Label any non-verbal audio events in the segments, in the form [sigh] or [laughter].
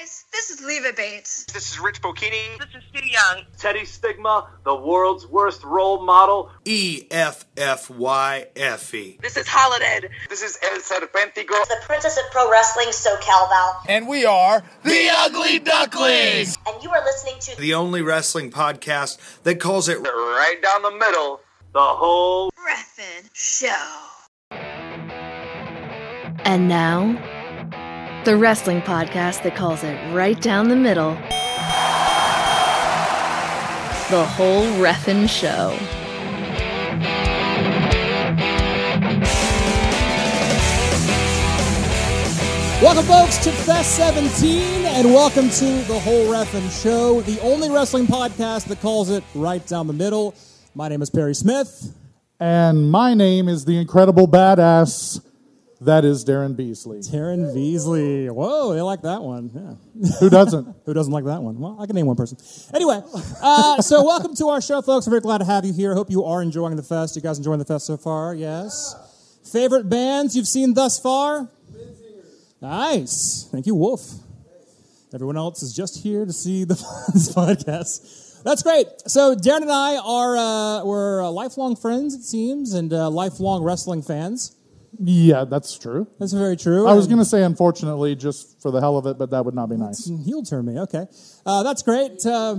guys, this is Leva Bates. This is Rich Bocchini. This is Stu Young. Teddy Stigma, the world's worst role model. E F F Y F E. This is Holiday. This is El Serpentico. The Princess of Pro Wrestling, SoCal Val. And we are the Ugly Ducklings. And you are listening to The only wrestling podcast that calls it Right down the middle. The whole Ref'n Show. And now, the wrestling podcast that calls it right down the middle. The whole Ref'n Show. Welcome, folks, to Fest 17, and welcome to the Whole Ref'n Show, the only wrestling podcast that calls it right down the middle. My name is Perry Smith. And my name is the incredible badass that is Daryn Beasley. Daryn Beasley. Whoa, they like that one. Yeah. Who doesn't? [laughs] Who doesn't like that one? Well, I can name one person. Anyway, uh, so welcome to our show, folks. I'm very glad to have you here. I hope you are enjoying the fest. You guys enjoying the fest so far? Yes. Favorite bands you've seen thus far? Nice. Thank you, Wolf. Everyone else is just here to see the, [laughs] this podcast. That's great. So Daryn and I are uh, we're uh, lifelong friends, it seems, and uh, lifelong wrestling fans. Yeah, that's true. That's very true. I was going to say, unfortunately, just for the hell of it, but that would not be nice. He'll turn me. Okay, uh, that's great. Uh,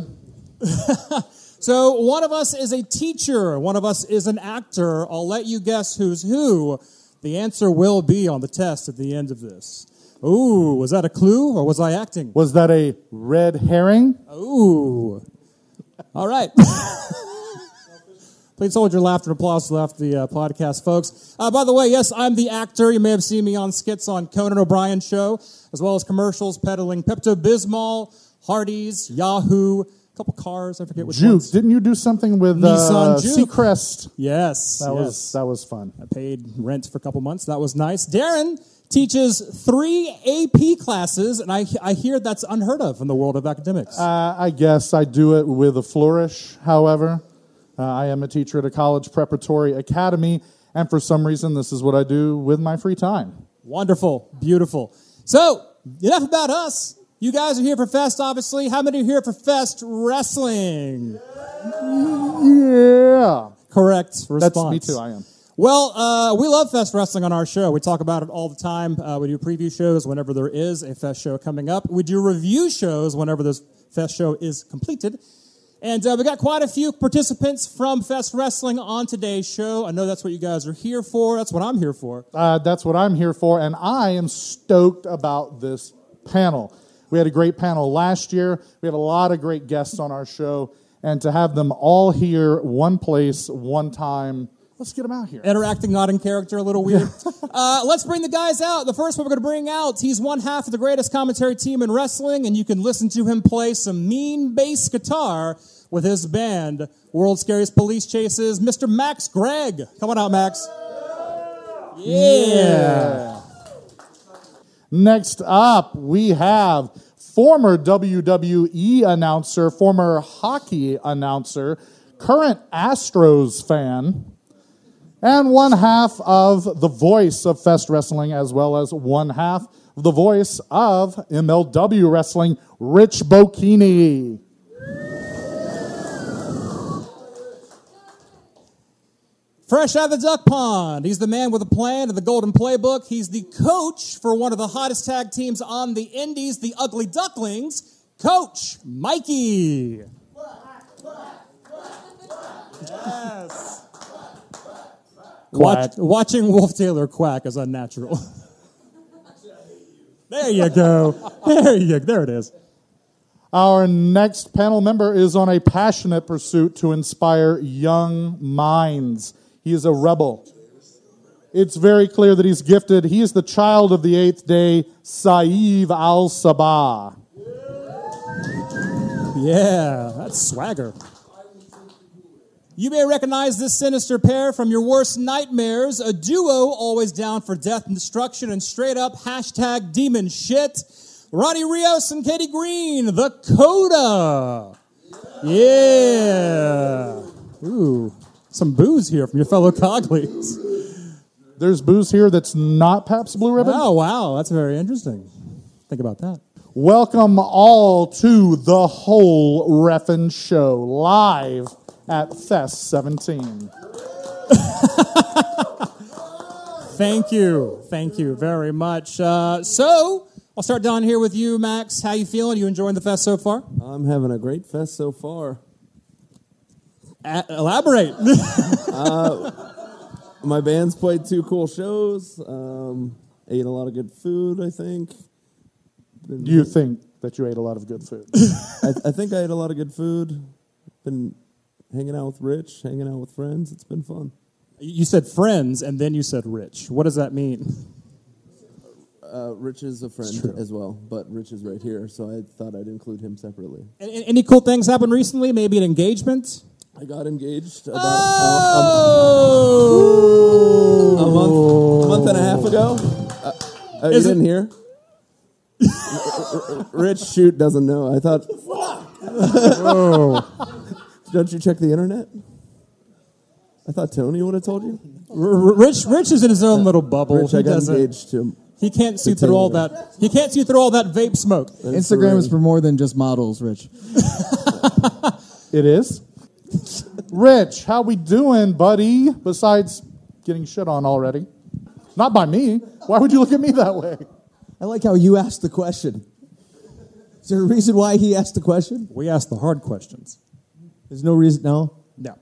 [laughs] so one of us is a teacher, one of us is an actor. I'll let you guess who's who. The answer will be on the test at the end of this. Ooh, was that a clue or was I acting? Was that a red herring? Ooh. All right. [laughs] Please hold your laughter and applause left the uh, podcast, folks. Uh, by the way, yes, I'm the actor. You may have seen me on skits on Conan O'Brien show, as well as commercials peddling Pepto Bismol, Hardee's, Yahoo, a couple cars. I forget which Juke. ones. Didn't you do something with Nissan uh, Juke. Seacrest? Yes, That yes. was that was fun. I paid rent for a couple months. That was nice. Daryn teaches three AP classes, and I, I hear that's unheard of in the world of academics. Uh, I guess I do it with a flourish. However, uh, I am a teacher at a college preparatory academy, and for some reason, this is what I do with my free time. Wonderful, beautiful. So, enough about us. You guys are here for Fest, obviously. How many are here for Fest Wrestling? Yeah, Correct response. that's me too. I am. Well, uh, we love Fest Wrestling on our show. We talk about it all the time. Uh, we do preview shows whenever there is a Fest show coming up. We do review shows whenever this Fest show is completed. And uh, we got quite a few participants from Fest Wrestling on today's show. I know that's what you guys are here for. That's what I'm here for. Uh, that's what I'm here for, and I am stoked about this panel. We had a great panel last year. We have a lot of great guests on our show, and to have them all here, one place, one time, let's get him out here. interacting not in character a little weird. [laughs] Uh, let's bring the guys out. The first one we're going to bring out he's one half of the greatest commentary team in wrestling and you can listen to him play some mean bass guitar with his band. World's scariest police chases mr Maxx Gregg. Come on out Maxx. Yeah, Next up, we have former WWE announcer, former hockey announcer, current Astros fan, and one half of the voice of Fest Wrestling, as well as one half of the voice of MLW Wrestling, Rich Bocchini. Fresh out of the duck pond. He's the man with a plan and the golden playbook. He's the coach for one of the hottest tag teams on the indies, the Ugly Ducklings. Coach Mikey. Yes. Watch, watching Wolf Taylor quack is unnatural. [laughs] there you go. There you go. There it is. Our next panel member is on a passionate pursuit to inspire young minds. He is a rebel. It's very clear that he's gifted. He is the child of the eighth day, Saieve Al Sabah. Yeah, that's swagger. You may recognize this sinister pair from your worst nightmares. A duo always down for death and destruction and straight up hashtag demon shit. Ronnie Rios and Kayden Greene, the Coda. Yeah. Ooh, some booze here from your fellow Coglies. There's booze here that's not Pabst Blue Ribbon. Oh, wow, that's very interesting. Think about that. Welcome all to the whole Ref'n Show live at Fest 17. [laughs] Thank you. Thank you very much. Uh, so, I'll start down here with you, Maxx. How you feeling? Are you enjoying the fest so far? I'm having a great fest so far. A- elaborate. [laughs] My band's played two cool shows. Um, ate a lot of good food, I think. Been- Do you think that you ate a lot of good food? [laughs] I, I think I ate a lot of good food. Been hanging out with Rich, hanging out with friends. It's been fun. you said friends, and then you said rich. What does that mean? Uh, Rich is a friend as well, but Rich is right here, so I thought I'd include him separately. A- a- Any cool things happened recently? Maybe an engagement? I got engaged about Oh! a, a month, a month and a half ago. Uh, oh, you Is it- didn't hear? [laughs] R- R- Rich shoot doesn't know. I thought. [laughs] Don't you check the internet? I thought Tony would have told you. R- R- Rich, Rich is in his own little bubble. Rich, he I got engaged to. He can't see through all that. He can't see through all that vape smoke. Instagram is for more than just models, Rich. [laughs] it is. Rich, how we doing, buddy? Besides getting shit on already. Not by me. Why would you look at me that way? I like how you asked the question. Is there a reason why he asked the question? We ask the hard questions. There's no reason. No, No.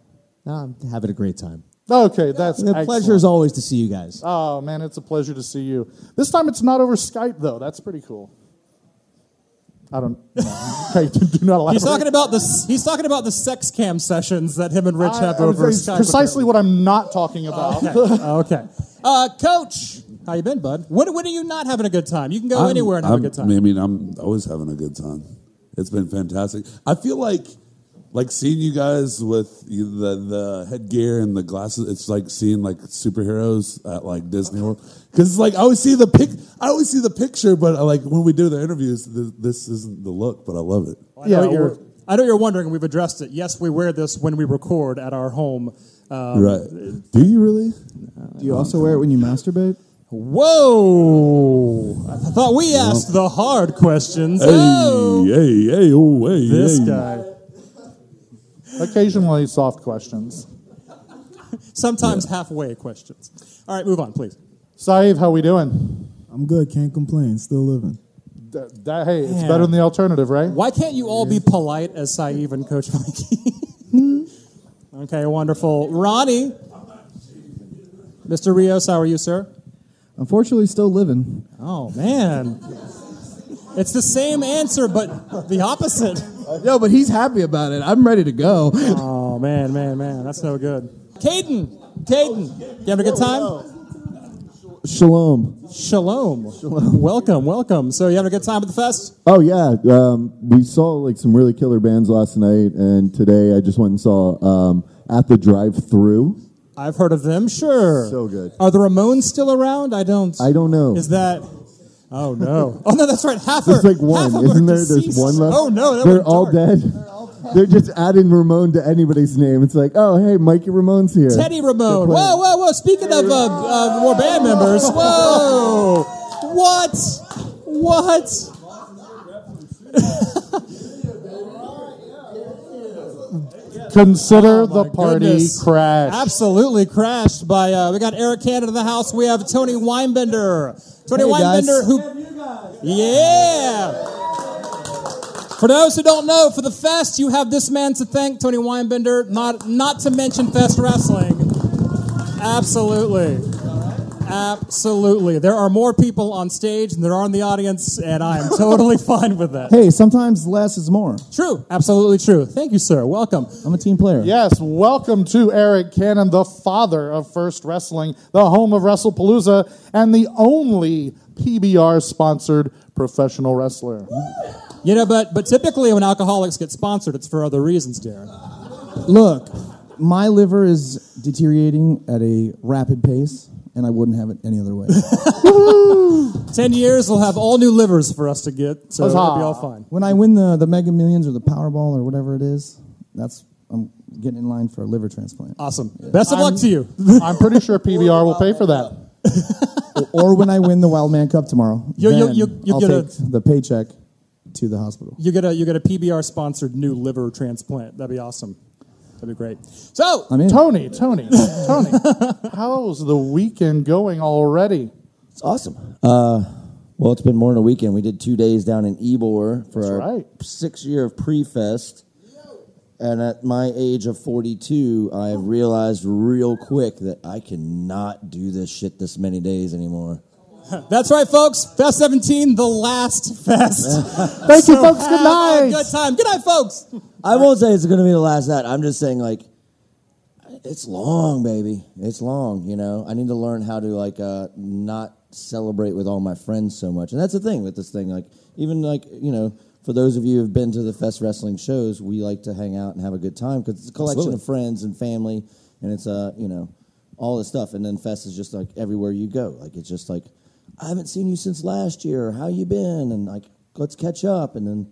no I'm having a great time. Okay, that's The excellent. pleasure is always to see you guys. Oh man, it's a pleasure to see you. This time it's not over Skype though. That's pretty cool. I don't. No. okay, [laughs] do not elaborate. He's talking about the he's talking about the sex cam sessions that him and Rich I- have I- over it's Skype. precisely what I'm not talking about. Okay. [laughs] okay. Uh, Coach, how you been, bud? When, when are you not having a good time? You can go I'm- anywhere and have I'm- a good time. I mean, I'm always having a good time. It's been fantastic. I feel like, like seeing you guys with the the headgear and the glasses. It's like seeing like superheroes at like Disney World. Because it's like I always see the pic, I always see the picture, but uh, like when we do the interviews, th- this isn't the look, but I love it. I know, Yeah, what you're, we're- I know you're wondering. We've addressed it. Yes, we wear this when we record at our home. Um, right? Do you really? Do you also wear it when you masturbate? Whoa! I thought we asked the hard questions. Hey, oh, hey, hey, oh, hey, this hey. guy. Occasionally, soft questions. Sometimes halfway questions. All right, move on, please. Saieve, how are we doing? I'm good. Can't complain. Still living. Th- that, hey, it's better than the alternative, right? Why can't you all be polite as Saieve and Coach Mikey? [laughs] okay, wonderful. Ronnie, Mr. Rios, how are you, sir? Unfortunately, still living. Oh man, it's the same answer, but the opposite. No, but he's happy about it. I'm ready to go. Oh man, man, man, that's no good. Kayden, Kayden, you having a good time? Shalom. Shalom. Welcome, welcome. So you having a good time at the fest? Oh yeah, um, we saw like some really killer bands last night, and today I just went and saw um, at the drive-through. I've heard of them. Sure. So good. Are the Ramones still around? I don't. I don't know. Is that? Oh no! Oh no, that's right. Half are There's like one, half isn't there? There's one left. Oh no, they're went all dead. They're just adding Ramon to anybody's name. It's like, oh hey, Mikey Ramon's here. Teddy. They're Whoa, whoa, whoa! Speaking of uh, uh, more band members, [laughs] whoa! What? What? Consider the party goodness. crash. Absolutely crashed by. Uh, we got Arik Cannon in the house. We have Tony Weinbender. Tony Hey, guys. Weinbender, who? Yeah. For those who don't know, for the fest, you have this man to thank, Tony Weinbender. Not not to mention Fest Wrestling. Absolutely. Absolutely. There are more people on stage than there are in the audience, and I am [laughs] totally fine with that. Hey, sometimes less is more. True. Absolutely true. Thank you, sir. Welcome. I'm a team player. Yes, welcome to Arik Cannon, the father of F1rst Wrestling, the home of WrestlePalooza, and the only PBR sponsored professional wrestler. You know, but but typically when alcoholics get sponsored, it's for other reasons, Daryn. Look, my liver is deteriorating at a rapid pace, and I wouldn't have it any other way. [laughs] [laughs] Ten years, we'll have all new livers for us to get, so it'll be all fine. when I win the, the Mega Millions or the Powerball or whatever it is, that's I'm getting in line for a liver transplant. Awesome. Best of luck to you. [laughs] I'm pretty sure PBR will pay for that. or when I win the Wild Man Cup tomorrow. You'll- you'll- you'll- you'll I'll get a- the paycheck to the hospital. You get a you get a PBR sponsored new liver transplant. That'd be awesome. That'd be great. So I'm in. Tony, Tony, [laughs] Tony, how's the weekend going already? It's awesome. Uh, well, it's been more than a weekend. We did two days down in Ybor for That's our right. sixth year of pre-fest. And at my age of 42, I have realized real quick that I cannot do this shit this many days anymore. That's right, folks. Fest 17, the last fest. [laughs] Thank you, folks. Good have a night. Good time. Good night, folks. I won't say it's going to be the last that. I'm just saying, like, it's long, baby. It's long. You know, I need to learn how to like uh, not celebrate with all my friends so much. And that's the thing with this thing. Like, even like you know, for those of you who've been to the Fest Wrestling shows, we like to hang out and have a good time because it's a collection Absolutely. of friends and family, and it's uh, you know, all this stuff. And then Fest is just like everywhere you go. Like, it's just like, I haven't seen you since last year. How you been? And like, let's catch up. And then.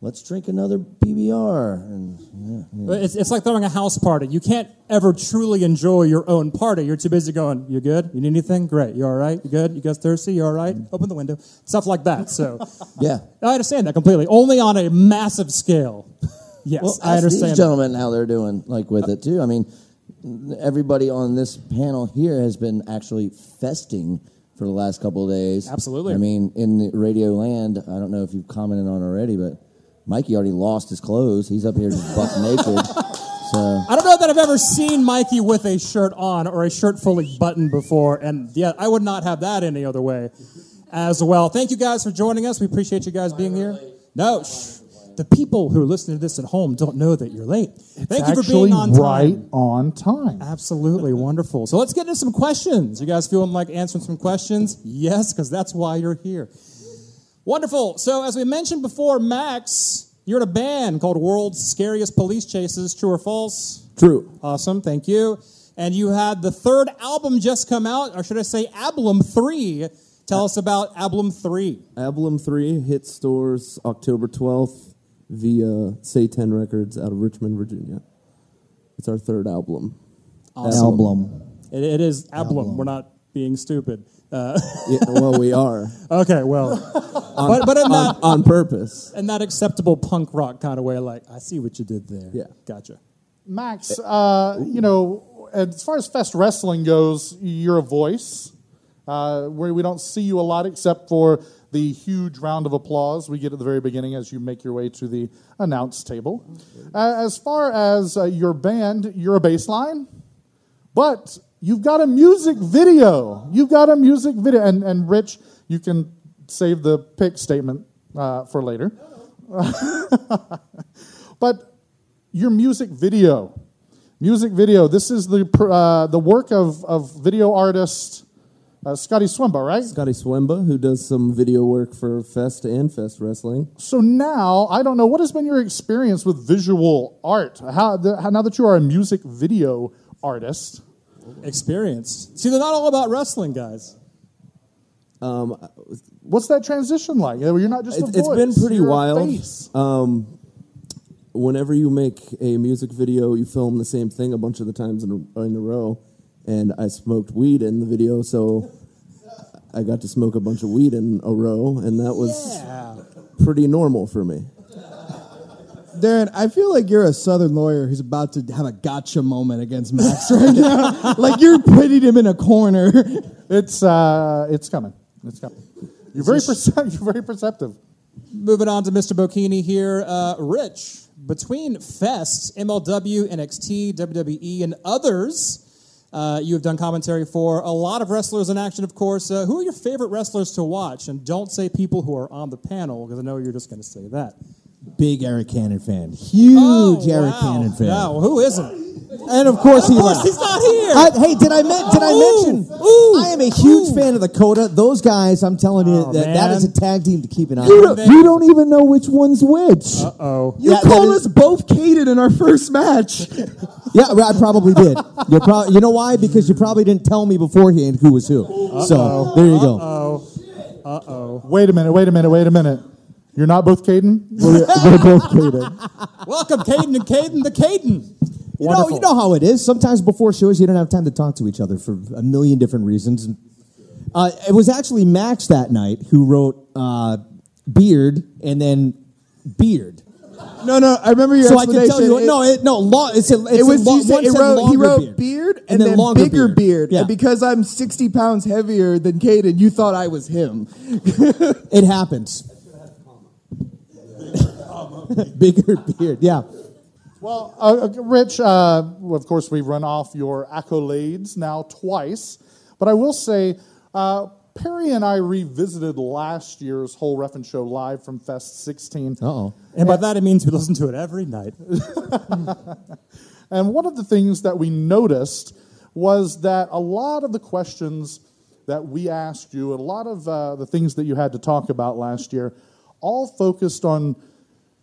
Let's drink another PBR, and yeah, yeah. It's, it's like throwing a house party. You can't ever truly enjoy your own party. You're too busy going, You good? You need anything? Great. You all right? You good? You guys thirsty? You all right? Mm-hmm. Open the window. Stuff like that. So [laughs] yeah. I understand that completely. Only on a massive scale. Yes, Well, I understand. These gentlemen, how they're doing, like with it too. I mean, everybody on this panel here has been actually festing for the last couple of days. Absolutely. I mean, in the radio land, I don't know if you've commented on already, but Mikey already lost his clothes. He's up here just buck [laughs] naked. So I don't know that I've ever seen Mikey with a shirt on or a shirt fully buttoned before, and yeah, I would not have that any other way as well. Thank you guys for joining us. We appreciate you guys being here. No, shh. The people who are listening to this at home don't know that you're late. Thank you for being on time. right on time. Absolutely [laughs] wonderful. So let's get into some questions. You guys feeling like answering some questions? Yes, because that's why you're here. Wonderful. So as we mentioned before, Maxx, you're in a band called World's Scariest Police Chases. True or false? True. Awesome. Thank you. And you had the third album just come out, or should I say, Album Three. Tell us about Album Three. Album 3 hit stores October 12th via Say 10 Records out of Richmond, Virginia. It's our third album. Album. It, it is album. We're not being stupid. Uh, Yeah, well, we are. [laughs] okay, well, [laughs] On, but but in on, that on purpose. in that acceptable punk rock kind of way, like I see what you did there. Yeah. gotcha. Maxx, uh, you know, as far as Fest Wrestling goes, you're a voice. Uh, where we don't see you a lot except for the huge round of applause we get at the very beginning as you make your way to the announce table. Uh, as far as uh, your band, you're a bass line, but you've got a music video. You've got a music video. And, and Rich, you can save the pick statement uh, for later. [laughs] but your music video. Music video. This is the uh, the work of, of video artist uh, Scotty Swimba, right? Scotty Swemba, who does some video work for Fest and Fest Wrestling. So now, I don't know what has been your experience with visual art. How, the, how now that you are a music video artist, Experience. See, they're not all about wrestling, guys. Um, what's that transition like? You're not just a It's, it's voice, been pretty you're wild. Um, whenever you make a music video, you film the same thing a bunch of the times in a, in a row. And I smoked weed in the video, so I got to smoke a bunch of weed in a row, and that was pretty normal for me. Daryn, I feel like you're a Southern lawyer who's about to have a gotcha moment against Maxx [laughs] right now. like you're putting him in a corner. It's uh, it's coming. It's coming. You're very percep- you're very perceptive. Moving on to Mr. Bocchini here. Uh, Rich, between Fests, MLW, NXT, WWE, and others, uh, you have done commentary for a lot of wrestlers in action, of course. Uh, who are your favorite wrestlers to watch? And don't say people who are on the panel, because I know you're just going to say that. Big Arik Cannon fan. Huge Oh, Arik wow. Cannon fan. Wow, who isn't? And of course he course left. he's not here. I, hey, did I men- did I mention? I am a huge fan of the Coda. Those guys, I'm telling you, Oh, that, that man. is a tag team to keep an eye You on. don't, you don't even know which one's which. Uh oh. You Yeah, called that is- us both cated in our first match. Yeah, I probably did. You're prob- you know why? Because you probably didn't tell me beforehand who was who. So there you go. Uh oh. Uh oh. Wait a minute. Wait a minute. Wait a minute. You're not both Kayden. We're, we're [laughs] both cated. Welcome, Kayden and Kayden, the Kayden. You know, you know how it is. Sometimes before shows, you don't have time to talk to each other for a million different reasons. Uh, it was actually Maxx that night who wrote uh, beard, and then beard. No, no, I remember your so I can tell explanation. you. It- no, it, no, long, it's a, it's it was a lo- you said it wrote, he wrote beard, beard, and, then, longer bigger beard. Yeah. And because I'm 60 pounds heavier than Kayden, you thought I was him. it happens. [laughs] bigger beard. Yeah. Well, uh, uh, Rich, uh, of course, we've run off your accolades now twice, but I will say, uh, Perry and I revisited last year's whole Ref'n Show live from Fest 16. Uh oh. And by that it means we listen to it every night. [laughs] And one of the things that we noticed was that a lot of the questions that we asked you, a lot of uh, the things that you had to talk about last year, all focused on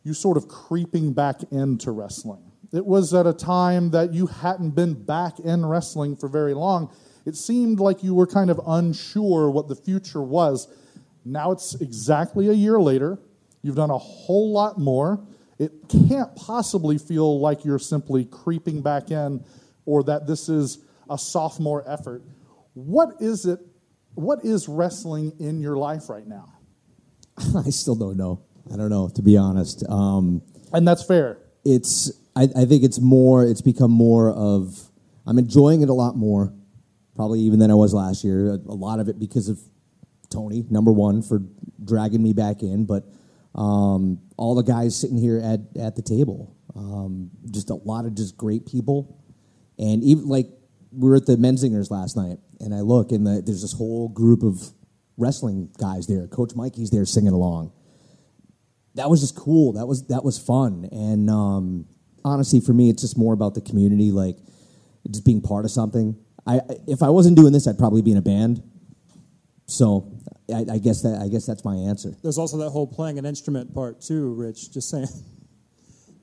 you sort of creeping back into wrestling. It was at a time that you hadn't been back in wrestling for very long. It seemed like you were kind of unsure what the future was. Now it's exactly a year later. You've done a whole lot more. It can't possibly feel like you're simply creeping back in or that this is a sophomore effort. What is it? What is wrestling in your life right now? [laughs] I still don't know. I don't know, to be honest. Um, and that's fair. It's. I, I think it's more. It's become more of. I'm enjoying it a lot more, probably even than I was last year. A, a lot of it because of Tony, number one, for dragging me back in, but um, all the guys sitting here at at the table, um, just a lot of just great people, and even like we were at the Menzingers last night, and I look and the, there's this whole group of wrestling guys there. Coach Mikey's there singing along that was just cool. That was that was fun. And um, honestly, for me, it's just more about the community, like just being part of something. I if I wasn't doing this, I'd probably be in a band. So I, I guess that I guess that's my answer. There's also that whole playing an instrument part too, Rich. Just saying.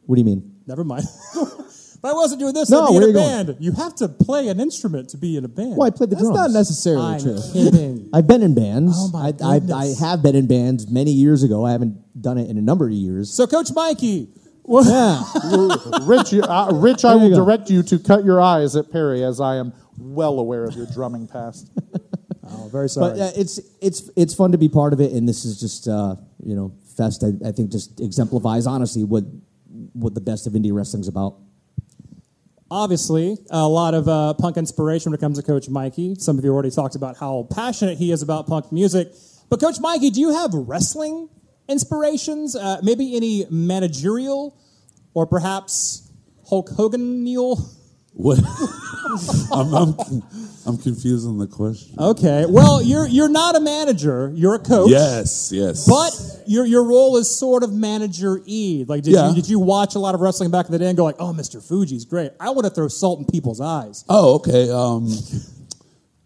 What do you mean? Never mind. [laughs] if I wasn't doing this, No, I'd be where in a you going? band. You have to play an instrument to be in a band. Well, I played the That's drums. not necessarily I'm true. kidding. [laughs] I've been in bands. Oh, my I, I, I goodness. have been in bands many years ago. I haven't done it in a number of years. So, Coach Mikey, yeah, [laughs] Rich, you, uh, Rich, I There you will go. direct you to cut your eyes at Perry, as I am well aware of your drumming past. [laughs] oh, very sorry. But uh, it's it's it's fun to be part of it, and this is just uh, you know fest. I, I think just exemplifies honestly what what the best of indie wrestling's about. Obviously, a lot of uh, punk inspiration when it comes to Coach Mikey. Some of you already talked about how passionate he is about punk music. But, Coach Mikey, do you have wrestling inspirations? Uh, maybe any managerial or perhaps Hulk Hogan What? [laughs] I'm, I'm, I'm confused on the question. Okay. Well, you're you're not a manager. You're a coach. Yes, yes. But your your role is sort of manager e. Like, did Yeah. you did you watch a lot of wrestling back in the day and go like, oh, Mr. Fuji's great. I want to throw salt in people's eyes. Oh, okay. Um,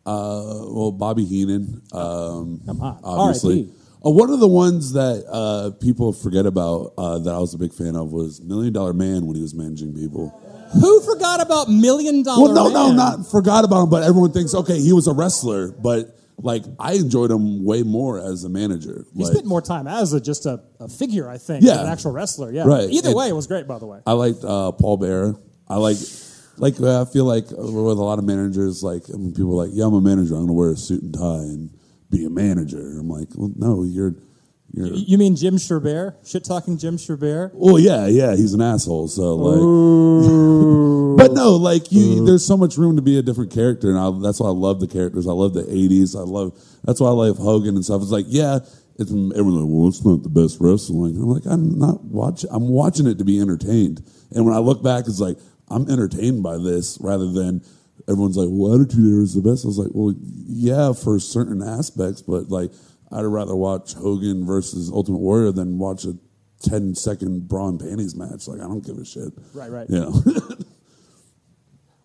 uh, well, Bobby Heenan, um, obviously. R.I.P.. Uh, one of the ones that uh, people forget about uh, that I was a big fan of was Million Dollar Man when he was managing people. Who forgot about Million Dollar Well, no, no, Man? not forgot about him, but everyone thinks, okay, he was a wrestler, but like I enjoyed him way more as a manager. He Like, spent more time as a, just a, a figure, I think, Yeah. than an actual wrestler. Yeah. Right. Either It- way, it was great, by the way. I liked uh, Paul Bear. I like, like uh, I feel like with a lot of managers, like I mean, people are like, yeah, I'm a manager. I'm going to wear a suit and tie and be a manager. I'm like, well, no, you're, you're. You mean Jim Sherbert? Shit talking Jim Sherbert? Well, oh, yeah, yeah, he's an asshole. So like, [laughs] but no, like you, mm-hmm. there's so much room to be a different character, and I, that's why I love the characters. I love the '80s. I love that's why I love Hogan and stuff. It's like, yeah, it's everyone's like, well, it's not the best wrestling. I'm like, I'm not watching. I'm watching it to be entertained. And when I look back, it's like I'm entertained by this rather than everyone's like, well, Attitude Era is the best. I was like, well, yeah, for certain aspects, but like I'd rather watch Hogan versus Ultimate Warrior than watch a 10 second bra and panties match. Like, I don't give a shit. Right, right. Yeah. [laughs]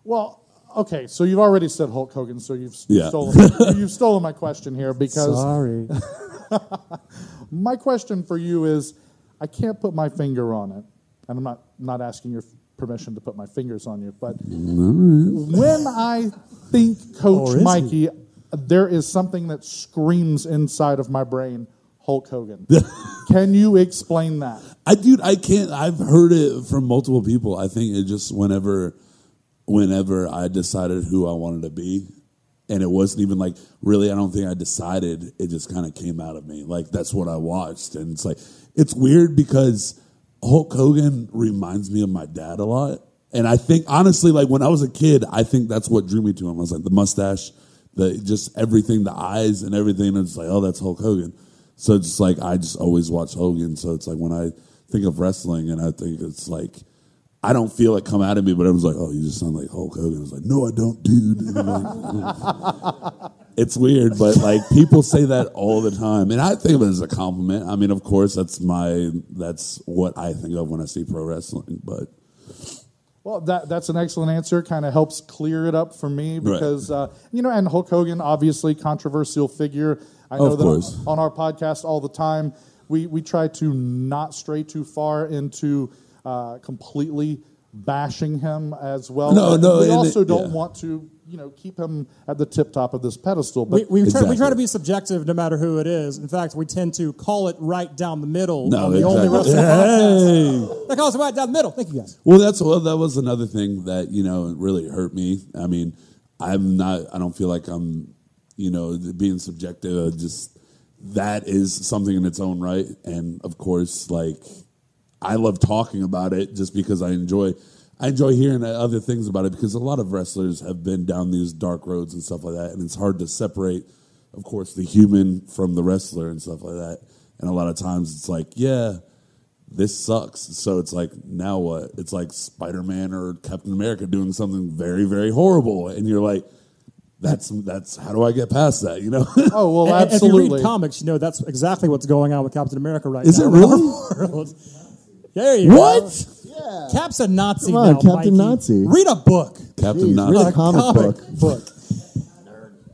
Well, okay, so you've already said Hulk Hogan, so you've, Yeah. stolen, [laughs] you've stolen my question here because Sorry. [laughs] my question for you is I can't put my finger on it, and I'm not, not asking your permission to put my fingers on you, but when I think Coach Mikey, he? There is something that screams inside of my brain Hulk Hogan. [laughs] Can you explain that? I, dude, I can't. I've heard it from multiple people. I think it just whenever, whenever I decided who I wanted to be, and it wasn't even like really. I don't think I decided. It just kind of came out of me. Like that's what I watched, and it's like it's weird because Hulk Hogan reminds me of my dad a lot, and I think honestly, like when I was a kid, I think that's what drew me to him. I was like the mustache, the just everything, the eyes, and everything. And it's like, oh, that's Hulk Hogan. So it's just like I just always watch Hogan. So it's like when I think of wrestling, and I think it's like I don't feel it come out of me, but everyone's like, "Oh, you just sound like Hulk Hogan." I was like, "No, I don't, dude." Like, [laughs] it's weird, but like people say that all the time, and I think of it as a compliment. I mean, of course, that's my that's what I think of when I see pro wrestling. But Well, that that's an excellent answer. Kind of helps clear it up for me Right. because uh, you know, and Hulk Hogan, obviously controversial figure. I know Of that course. on our podcast all the time, we we try to not stray too far into uh, completely bashing him as well. No, no, We also don't yeah. want to you know keep him at the tip top of this pedestal. But We, we, try, we try to be subjective no matter who it is. In fact, we tend to call it right down the middle No, the only exactly. wrestling Hey. podcast. They call us right down the middle. Thank you guys. Well, that's well. That was another thing that you know really hurt me. I mean, I'm not. I don't feel like I'm, you know, being subjective. Just that is something in its own right, and of course, like I love talking about it just because I enjoy. I enjoy hearing other things about it because a lot of wrestlers have been down these dark roads and stuff like that, and it's hard to separate, of course, the human from the wrestler and stuff like that. And a lot of times, it's like, yeah, this sucks. So it's like, now what? It's like Spider Man or Captain America doing something very, very horrible, and you're like, that's that's how do I get past that? You know? [laughs] Oh well, And- and If absolutely. you read comics, you know that's exactly what's going on with Captain America right Is now. it in our really? [laughs] world. There you What? go. Yeah. Cap's a Nazi Come on, now, Captain Mikey. Nazi. Read a book. Captain Jeez, Nazi. read a comic book. book.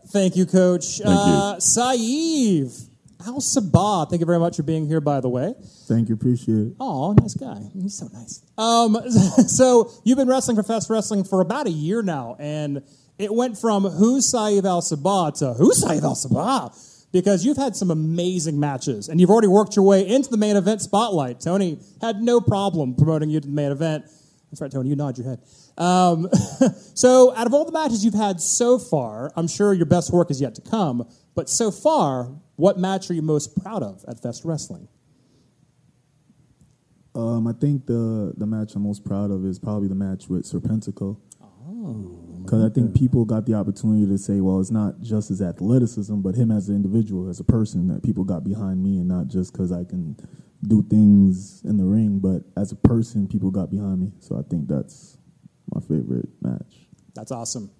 Thank you, Coach. Thank uh, Saieve. Al Sabah, thank you very much for being here, by the way. Thank you, appreciate it. Oh, nice guy. He's so nice. Um, [laughs] so you've been wrestling for Fest Wrestling for about a year now, and it went from who's Saieve Al Sabah to who's Saieve Al Sabah because you've had some amazing matches, and you've already worked your way into the main event spotlight. Tony had no problem promoting you to the main event. That's right, Tony. You nod your head. Um, [laughs] so, out of all the matches you've had so far, I'm sure your best work is yet to come. But so far, what match are you most proud of at Fest Wrestling? Um, I think the the match I'm most proud of is probably the match with Serpentico. Oh. Because I think people got the opportunity to say, well, it's not just his athleticism, but him as an individual, as a person, that people got behind me, and not just because I can do things in the ring, but as a person, people got behind me. So I think that's my favorite match. That's awesome.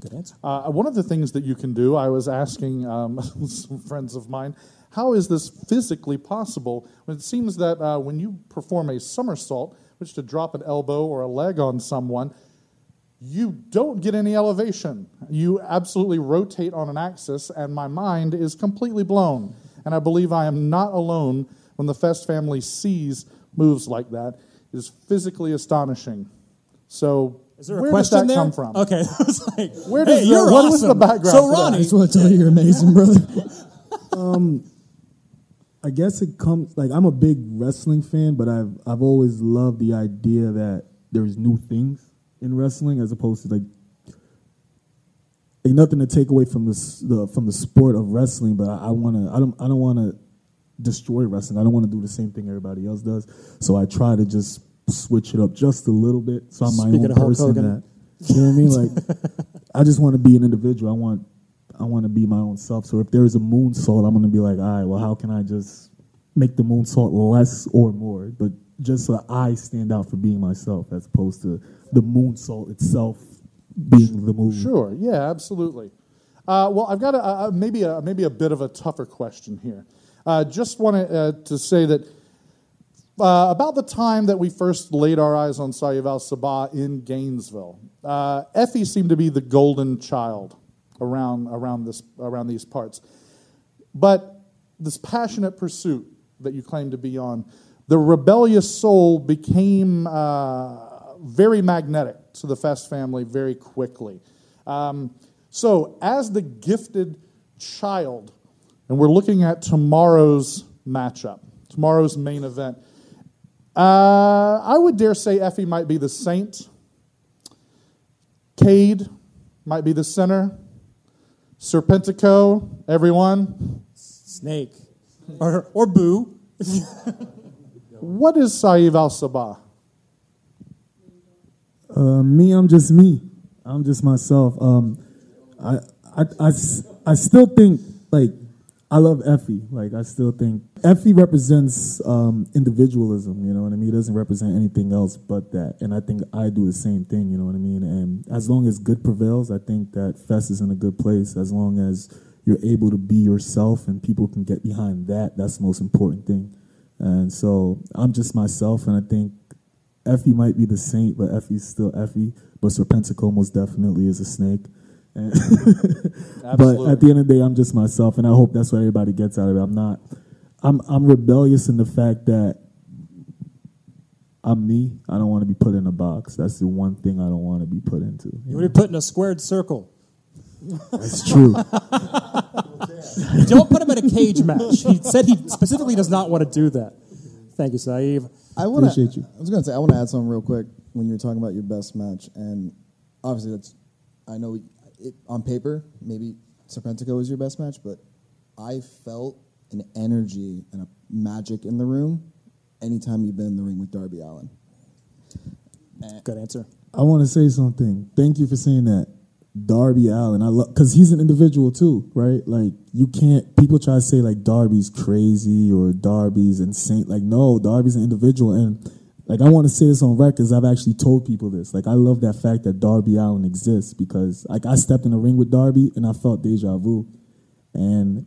Good answer. Uh, one of the things that you can do, I was asking um, [laughs] some friends of mine, how is this physically possible? It seems that uh, when you perform a somersault, which to drop an elbow or a leg on someone, you don't get any elevation. You absolutely rotate on an axis, and my mind is completely blown. And I believe I am not alone when the Fest family sees moves like that. It is physically astonishing. So, Is there a where question does that there? come from? Okay, [laughs] I was like, Where hey, does the- you're what was the background So for that? Ronnie, I just want to tell you, you're amazing, [laughs] brother. um, I guess it comes like I'm a big wrestling fan, but I've I've always loved the idea that there's new things in wrestling as opposed to like nothing to take away from this the from the sport of wrestling, but I, I want to I don't I don't want to destroy wrestling. I don't want to do the same thing everybody else does. So I try to just switch it up just a little bit. So I'm my Speaking own of Hulk person Hogan. that you know what I mean. Like I just want to be an individual. I want I want to be my own self. So if there's a moonsault, I'm going to be like, all right, well, how can I just make the moonsault less or more, but just so I stand out for being myself as opposed to the moon moonsault itself being the move. Sure. Yeah. Absolutely. Uh, well, I've got a, a, maybe a maybe a bit of a tougher question here. Uh, just wanted uh, to say that uh, about the time that we first laid our eyes on Saieve Al Sabah in Gainesville, uh, Effy seemed to be the golden child around around this around these parts. But this passionate pursuit that you claim to be on, the rebellious soul became uh, very magnetic to the Fest family very quickly. Um, so, as the gifted child, and we're looking at tomorrow's matchup, tomorrow's main event, uh, I would dare say Effy might be the saint. Cade might be the sinner. Serpentico, everyone. Snake. Or, or Boo. [laughs] What is Saieve Al Sabah? Uh, me, I'm just me. I'm just myself. Um, I, I, I, I still think like I love Effy. Like I still think Effy represents um, individualism. You know what I mean? He doesn't represent anything else but that. And I think I do the same thing. You know what I mean? And as long as good prevails, I think that Fest is in a good place. As long as you're able to be yourself and people can get behind that, that's the most important thing. And so I'm just myself, and I think Effy might be the saint, but Effy's still Effy. But Serpentico most definitely is a snake. [laughs] But at the end of the day, I'm just myself, and I hope that's what everybody gets out of it. I'm not. I'm I'm rebellious in the fact that I'm me. I don't want to be put in a box. That's the one thing I don't want to be put into. You would be put in a squared circle. That's true. [laughs] [laughs] Don't put him in a cage match. He said he specifically does not want to do that. Thank you, Saieve. I want Appreciate to. I was going to say I want to add something real quick when you were talking about your best match, and obviously that's. I know it, on paper maybe Serpentico was your best match, but I felt an energy and a magic in the room anytime you've been in the ring with Darby Allin. Good answer. I want to say something. Thank you for saying that. Darby Allin, I love because he's an individual too, right? Like you can't. People try to say like Darby's crazy or Darby's insane. Like no, Darby's an individual, and like I want to say this on record. 'cause I've actually told people this. Like I love that fact that Darby Allin exists because like I stepped in the ring with Darby and I felt deja vu, and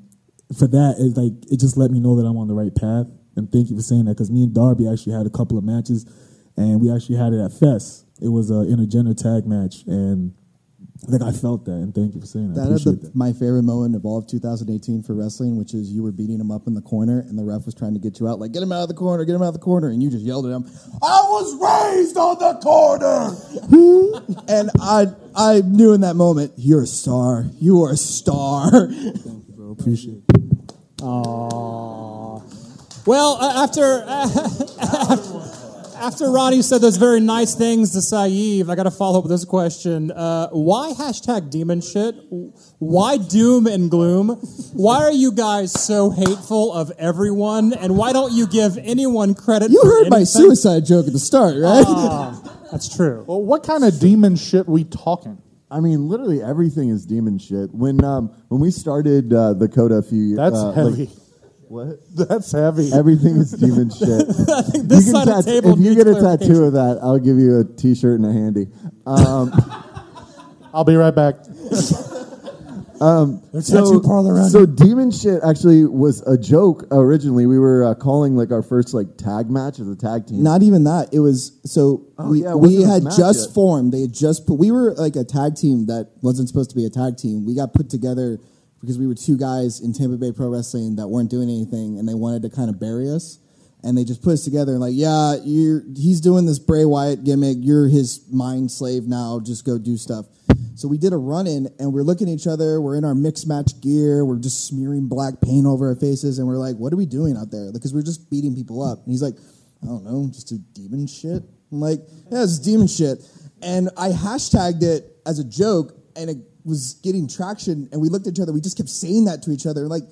for that it's like it just let me know that I'm on the right path. And thank you for saying that because me and Darby actually had a couple of matches, and we actually had it at Fest. It was a intergender tag match, and like I felt that. And thank you for saying that. That is that. my favorite moment of all of 2018 for wrestling, which is you were beating him up in the corner, and the ref was trying to get you out, like get him out of the corner, get him out of the corner, and you just yelled at him, "I was raised on the corner," [laughs] and I I knew in that moment, you're a star, you are a star. [laughs] Thank you, bro, appreciate it. Aww. Well, uh, after [laughs] after Ronnie said those very nice things to Saieve, I got to follow up with this question: uh, Why hashtag demon shit? Why doom and gloom? Why are you guys so hateful of everyone? And why don't you give anyone credit? You for heard my anything? suicide joke at the start, right? Ah, that's true. Well, what kind of demon shit we talking? I mean, literally everything is demon shit. When um when we started uh, the Coda a few years, ago. That's uh, like- heavy. What? [laughs] That's heavy. Everything is demon [laughs] shit. I think this You can side of the table if you get a tattoo of that, I'll give you a T-shirt and a handy. Um, [laughs] I'll be right back. Um, Their tattoo parlor so demon shit actually was a joke originally. We were uh, calling like our first like tag match as a tag team. Not even that. It was so Oh, we yeah, we had just yet. formed. They had just put. We were like a tag team that wasn't supposed to be a tag team. We got put together because we were two guys in Tampa Bay Pro Wrestling that weren't doing anything, and they wanted to kind of bury us. And they just put us together and like, yeah, you're he's doing this Bray Wyatt gimmick. You're his mind slave now. Just go do stuff. So we did a run in, and we're looking at each other. We're in our mixed match gear. We're just smearing black paint over our faces, and we're like, "What are we doing out there?" Because we're just beating people up. And he's like, "I don't know, just do demon shit." I'm like, "Yeah, it's demon shit." And I hashtagged it as a joke, and it was getting traction. And we looked at each other. We just kept saying that to each other, like,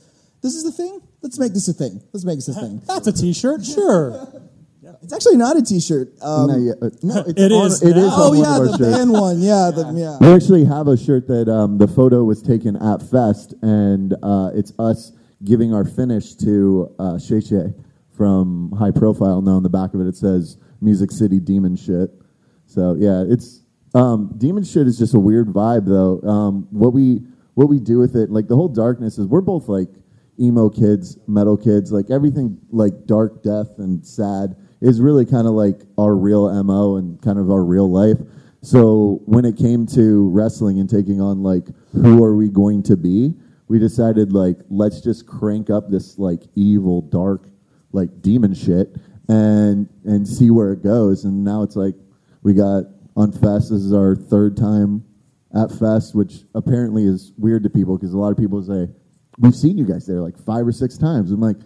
"This is the thing. Let's make this a thing. Let's make this a thing." [laughs] That's a T-shirt, sure. It's actually not a T-shirt. Um, No, yeah, uh, no, [laughs] it's It on, is It is now. oh on one yeah, of our the shirts. band one. Yeah, the, [laughs] yeah. We actually have a shirt that um, the photo was taken at Fest, and uh, it's us giving our finish to uh, Shay Shay from High Profile. Now on the back of it, it says Music City Demon Shit. So yeah, it's um, Demon Shit is just a weird vibe though. Um, what we what we do with it, like the whole darkness is we're both like emo kids, metal kids, like everything like dark, death, and sad is really kind of like our real mo and kind of our real life. So when it came to wrestling and taking on like who are we going to be, we decided like let's just crank up this like evil, dark, like demon shit and and see where it goes. And now it's like we got on Fest. This is our third time at Fest, which apparently is weird to people because a lot of people say we've seen you guys there like five or six times. I'm like,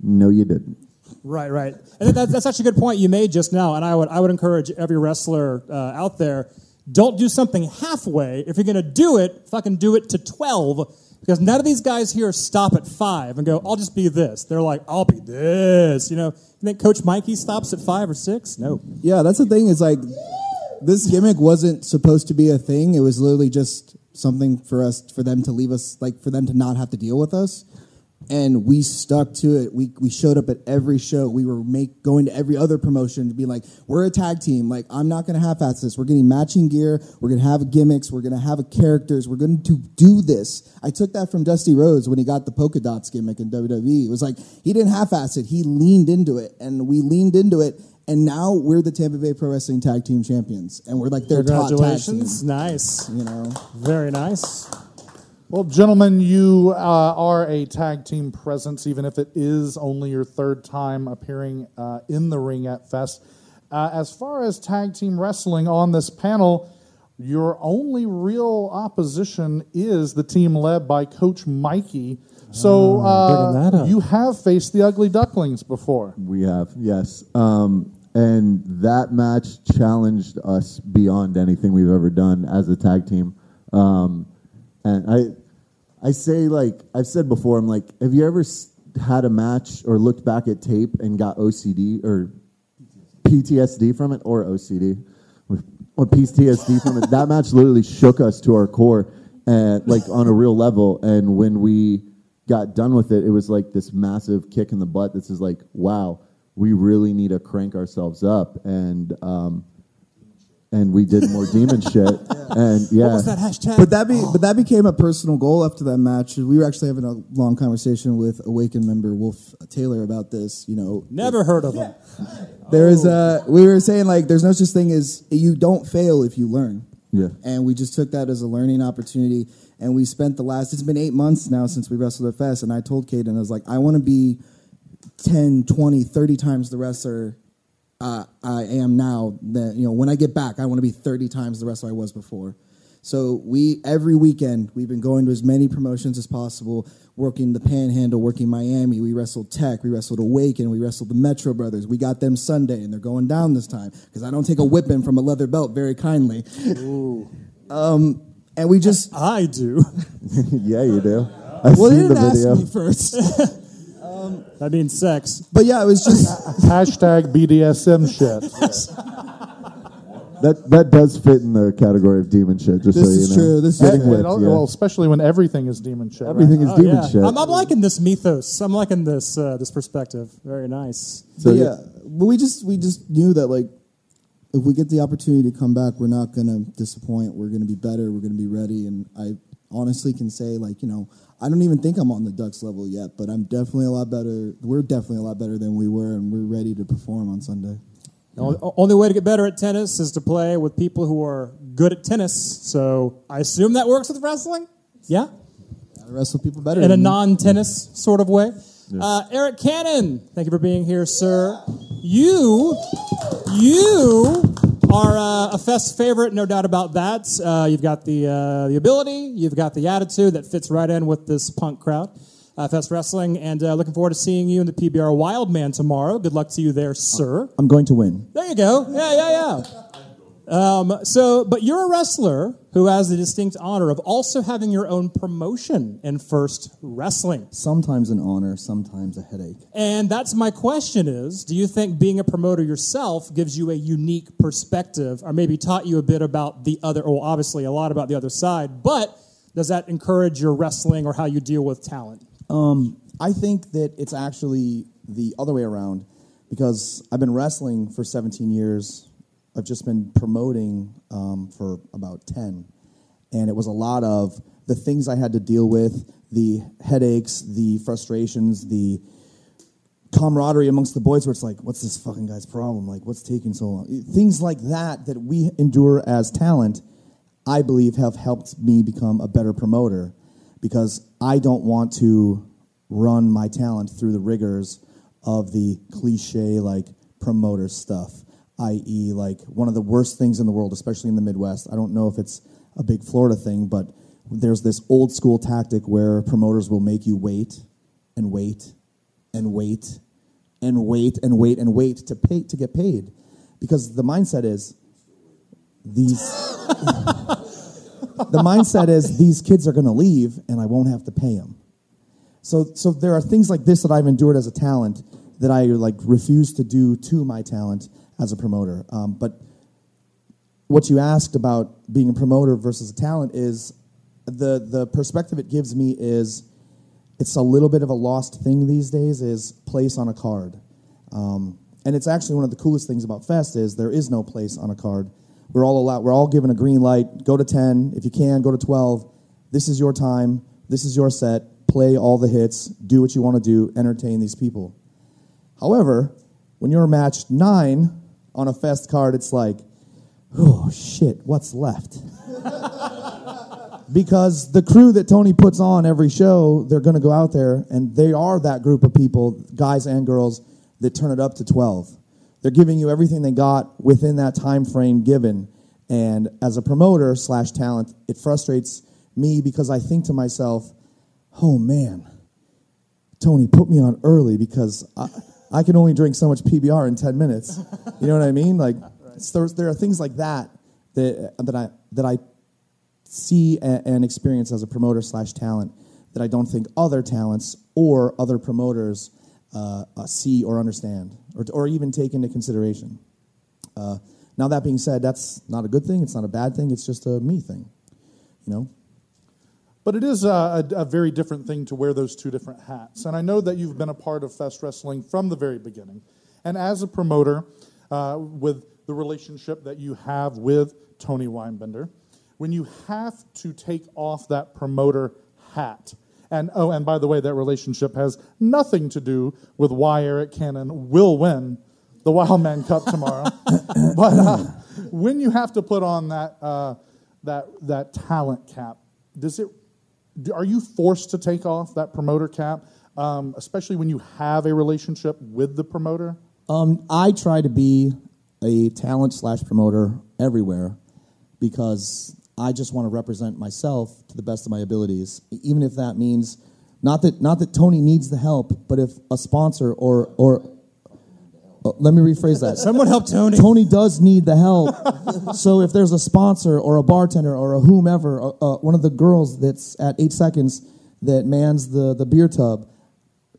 no, you didn't. Right, right. And that, that's actually a good point you made just now. And I would, I would encourage every wrestler uh, out there Don't do something halfway. If you're going to do it, fucking do it to 12 because none of these guys here stop at five and go, I'll just be this. They're like, I'll be this. You know, you think Coach Mikey stops at five or six? No. Yeah, that's the thing. Is like this gimmick wasn't supposed to be a thing. It was literally just something for us, for them to leave us, like for them to not have to deal with us. And we stuck to it. We we showed up at every show. We were make going to every other promotion to be like, we're a tag team. Like I'm not gonna half-ass this. We're getting matching gear. We're gonna have gimmicks. We're gonna have characters. We're going to do this. I took that from Dusty Rhodes when he got the polka dots gimmick in WWE. It was like he didn't half-ass it. He leaned into it, and we leaned into it. And now we're the Tampa Bay Pro Wrestling Tag Team Champions, and we're like their top tag team. Congratulations. Nice. You know, very nice. Well, gentlemen, you uh, are a tag team presence, even if it is only your third time appearing uh, in the ring at Fest. Uh, as far as tag team wrestling on this panel, your only real opposition is the team led by Coach Mikey. So bringing that uh, you have faced the Ugly Ducklings before. We have, yes. Um, and that match challenged us beyond anything we've ever done as a tag team. Um, and I, I say like I've said before, I'm like, have you ever had a match or looked back at tape and got OCD or PTSD from it or OCD or PTSD from it? That match literally shook us to our core, and like on a real level. And when we got done with it, it was like this massive kick in the butt. This is like, wow, we really need to crank ourselves up, and um, and we did more demon [laughs] shit. And yeah, hashtag? But that be but that became a personal goal after that match. We were actually having a long conversation with Awaken member Wolf Taylor about this. You know, Never heard of him. there is a we were saying like there's no such thing as you don't fail if you learn. Yeah. And we just took that as a learning opportunity. And we spent the last, it's been eight months now since we wrestled at Fest. And I told Kayden, I was like, I want to be 10, 20, 30 times the wrestler uh, I am now. That, you know, when I get back, I want to be 30 times the wrestler I was before. So we, every weekend, we've been going to as many promotions as possible, working the Panhandle, working Miami. We wrestled Tech, we wrestled Awaken, we wrestled the Metro Brothers. We got them Sunday, and they're going down this time because I don't take a whipping from a leather belt very kindly. Um, and we just I do. [laughs] yeah, you do. I've well, seen the didn't video. ask me first. [laughs] That means sex. But yeah, it was just Hashtag BDSM shit. That that does fit in the category of demon shit. Just This so you is know. true. This is Getting And- whipped, and- yeah. Well, especially when everything is demon shit. right? Everything is Oh, demon yeah. shit. I'm, I'm liking this mythos. I'm liking this uh, this perspective. Very nice. So, But yeah. yeah, but we just we just knew that like if we get the opportunity to come back, we're not gonna disappoint. We're gonna be better. We're gonna be ready. And I honestly can say like you know I don't even think I'm on the Ducks level yet, but I'm definitely a lot better. We're definitely a lot better than we were, and we're ready to perform on Sunday. The only- only way to get better at tennis is to play with people who are good at tennis. So I assume that works with wrestling. Yeah, Gotta wrestle people better in a than me. non-tennis sort of way. Uh, Arik Cannon, thank you for being here, sir. You, you are uh, a fest favorite, no doubt about that. Uh, you've got the uh, the ability, you've got the attitude that fits right in with this punk crowd. Uh, Fest Wrestling, and uh, looking forward to seeing you in the PBR Wildman tomorrow. Good luck to you there, sir. I'm going to win. There you go. Yeah, yeah, yeah. Um, so, but you're a wrestler who has the distinct honor of also having your own promotion in F1rst Wrestling. Sometimes an honor, sometimes a headache. And that's my question is, do you think being a promoter yourself gives you a unique perspective or maybe taught you a bit about the other, well, obviously a lot about the other side, but does that encourage your wrestling or how you deal with talent? Um, I think that it's actually the other way around because I've been wrestling for 17 years. I've just been promoting um, for about 10. And it was a lot of the things I had to deal with, the headaches, the frustrations, the camaraderie amongst the boys where it's like, what's this fucking guy's problem? Like, what's taking so long? Things like that that we endure as talent, I believe have helped me become a better promoter because I don't want to run my talent through the rigors of the cliche like promoter stuff, i.e., like one of the worst things in the world, especially in the Midwest. I don't know if it's a big Florida thing, but there's this old school tactic where promoters will make you wait and wait and wait and wait and wait and wait to pay to get paid because the mindset is these [laughs] the mindset is these kids are going to leave and I won't have to pay them. So, so there are things like this that I've endured as a talent that I like refuse to do to my talent as a promoter. Um, but what you asked about being a promoter versus a talent is the the perspective it gives me is it's a little bit of a lost thing these days is place on a card. Um, and it's actually one of the coolest things about Fest is there is no place on a card. We're all allowed, we're all given a green light. Go to 10. If you can, go to 12. This is your time. This is your set. Play all the hits. Do what you want to do. Entertain these people. However, when you're matched nine on a Fest card, it's like, oh shit, what's left? [laughs] because the crew that Tony puts on every show, they're going to go out there and they are that group of people, guys and girls, that turn it up to 12. They're giving you everything they got within that time frame given. And as a promoter slash talent, it frustrates me because I think to myself, oh man, Tony, put me on early because I, I can only drink so much PBR in 10 minutes. You know what I mean? Like, so there are things like that that, that, I, that I see and, and experience as a promoter slash talent that I don't think other talents or other promoters uh, uh, see or understand or, or even take into consideration. Uh, now, that being said, that's not a good thing. It's not a bad thing. It's just a me thing, you know? But it is a, a, a, very different thing to wear those two different hats. And I know that you've been a part of Fest Wrestling from the very beginning. And as a promoter, uh, with the relationship that you have with Tony Weinbender, when you have to take off that promoter hat, and oh, and by the way, that relationship has nothing to do with why Arik Cannon will win the Wildman Cup tomorrow. [laughs] [coughs] but uh, when you have to put on that uh, that that talent cap, does it? Are you forced to take off that promoter cap, um, especially when you have a relationship with the promoter? Um, I try to be a talent slash promoter everywhere because I just want to represent myself to the best of my abilities, even if that means not that not that Tony needs the help, but if a sponsor or or let me rephrase that. Someone help Tony. Tony does need the help. [laughs] so if there's a sponsor or a bartender or a whomever, uh, uh, one of the girls that's at eight seconds that mans the the beer tub,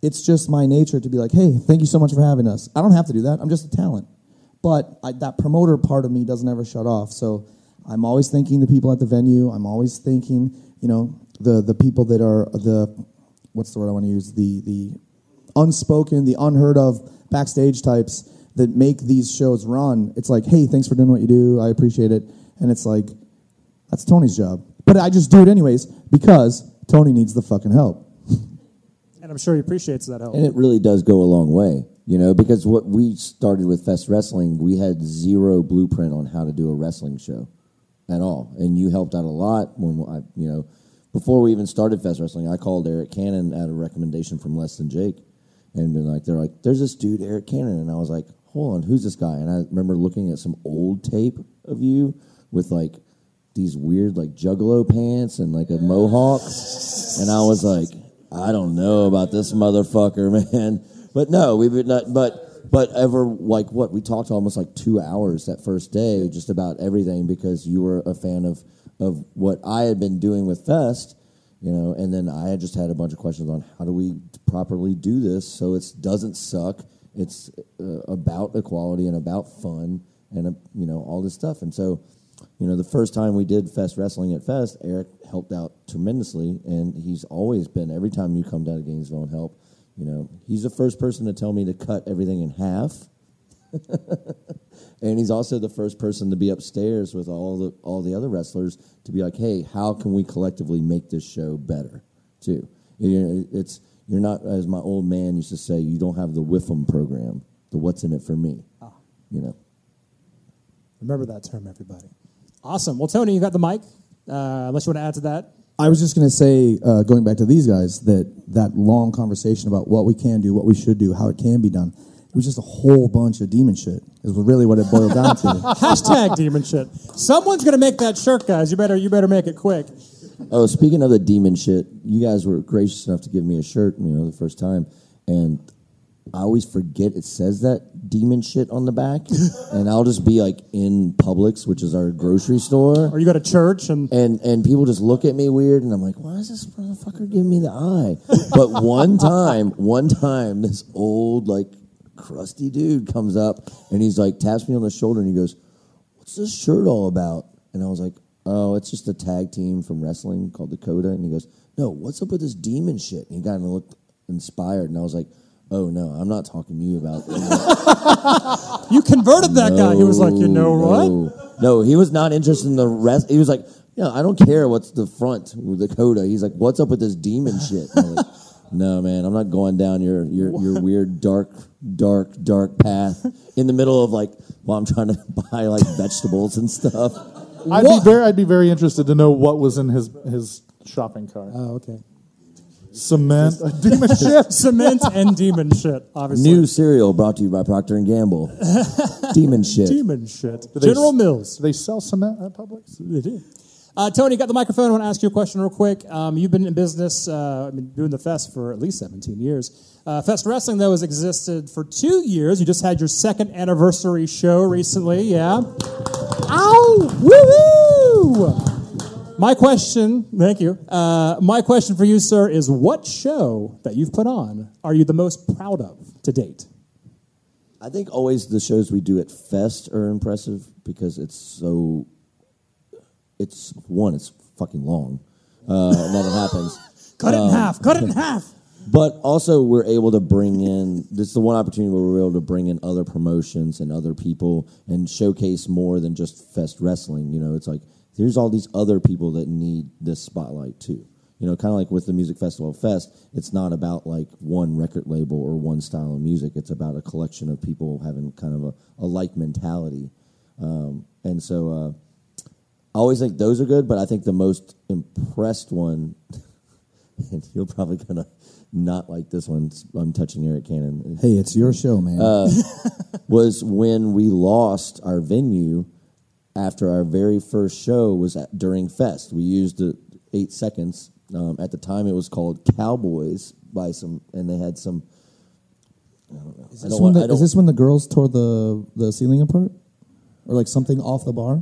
it's just my nature to be like, hey, thank you so much for having us. I don't have to do that. I'm just a talent. But I, that promoter part of me doesn't ever shut off. So I'm always thinking the people at the venue. I'm always thinking, you know, the the people that are the what's the word I want to use the the unspoken, the unheard of backstage types that make these shows run. It's like, hey, thanks for doing what you do. I appreciate it. And it's like, that's Tony's job. But I just do it anyways because Tony needs the fucking help. [laughs] And I'm sure he appreciates that help. And it really does go a long way, you know, because what we started with Fest Wrestling, we had zero blueprint on how to do a wrestling show at all. And you helped out a lot when I, you know, before we even started Fest Wrestling, I called Arik Cannon at a recommendation from Less Than Jake and been like, they're like, there's this dude, Arik Cannon. And I was like, hold on, who's this guy? And I remember looking at some old tape of you with like these weird like juggalo pants and like a mohawk. And I was like, I don't know about this motherfucker, [laughs] man. But no, we've been not, but, but ever like what we talked almost like two hours that first day, just about everything because you were a fan of, of what I had been doing with Fest, you know, and then I just had a bunch of questions on how do we properly do this so it doesn't suck. It's uh, about equality and about fun and, uh, you know, all this stuff. And so, you know, the first time we did Fest Wrestling at Fest, Arik helped out tremendously, and he's always been every time you come down to Gainesville and help. You know, he's the first person to tell me to cut everything in half, [laughs] and he's also the first person to be upstairs with all the all the other wrestlers to be like, "Hey, how can we collectively make this show better?" Too, you know, it's you're not as my old man used to say, you don't have the WIFM program, the what's in it for me. You know. Remember that term, everybody. Awesome. Well, Tony, you got the mic. Uh, unless you want to add to that. I was just going to say, uh, going back to these guys, that that long conversation about what we can do, what we should do, how it can be done. It was just a whole bunch of demon shit. Is really what it boiled down to. [laughs] Hashtag demon shit. Someone's going to make that shirt, guys. You better you better make it quick. Oh, speaking of the demon shit, you guys were gracious enough to give me a shirt, you know, the first time, and I always forget it says that demon shit on the back, [laughs] and I'll just be like in Publix, which is our grocery store, or you go to church and and and people just look at me weird, and I'm like, why is this motherfucker giving me the eye? [laughs] But one time, one time, this old like crusty dude comes up and he's like taps me on the shoulder and he goes, "What's this shirt all about?" And I was like, "Oh, it's just a tag team from wrestling called the Coda." And he goes, "No, what's up with this demon shit?" And he kind of looked inspired, and I was like. Oh no, I'm not talking to you about that. [laughs] you converted that guy. He was like, you know what? No, no, he was not interested in the rest. He was like, yeah, I don't care what's the front with the Coda. He's like, what's up with this demon shit? And I'm like, no, man, I'm not going down your your your weird dark dark dark path in the middle of like while I'm trying to [laughs] buy like vegetables and stuff. I'd be very, I'd be very interested to know what was in his his shopping cart. Oh, okay. Cement, [laughs] demon [laughs] shit, cement, and demon shit. Obviously, New cereal brought to you by Procter and Gamble. demon shit. demon shit. Do General s- Mills. Do they sell cement at Publix? They do. Uh, Tony, got the microphone. I want to ask you a question real quick. Um, you've been in business, uh, mean, doing the fest for at least 17 years. Uh, fest Wrestling, though, has existed for two years. You just had your second anniversary show recently, yeah? Ow! Woo woo! My question, thank you. Uh, my question for you, sir, is what show that you've put on are you the most proud of to date? I think always the shows we do at Fest are impressive because it's so. It's one, it's fucking long, uh, and then it happens. [laughs] Cut it in Um, half. Cut it in [laughs] half. But also, we're able to bring in. This is the one opportunity where we're able to bring in other promotions and other people and showcase more than just Fest Wrestling. You know, it's like there's all these other people that need this spotlight too. You know, kind of like with the Music Festival Fest, it's not about like one record label or one style of music. It's about a collection of people having kind of a, a like mentality. Um, and so uh, I always think those are good, but I think the most impressed one, [laughs] and you're probably to not like this one, I'm touching Arik Cannon. Hey, it's your show, man. Uh, [laughs] was when we lost our venue after our very first show was at, during Fest. We used the eight seconds. Um, at the time, it was called Cowboys by some, and they had some. I don't know. Is this, don't when want- the, is this when the girls tore the, the ceiling apart? Or like something off the bar?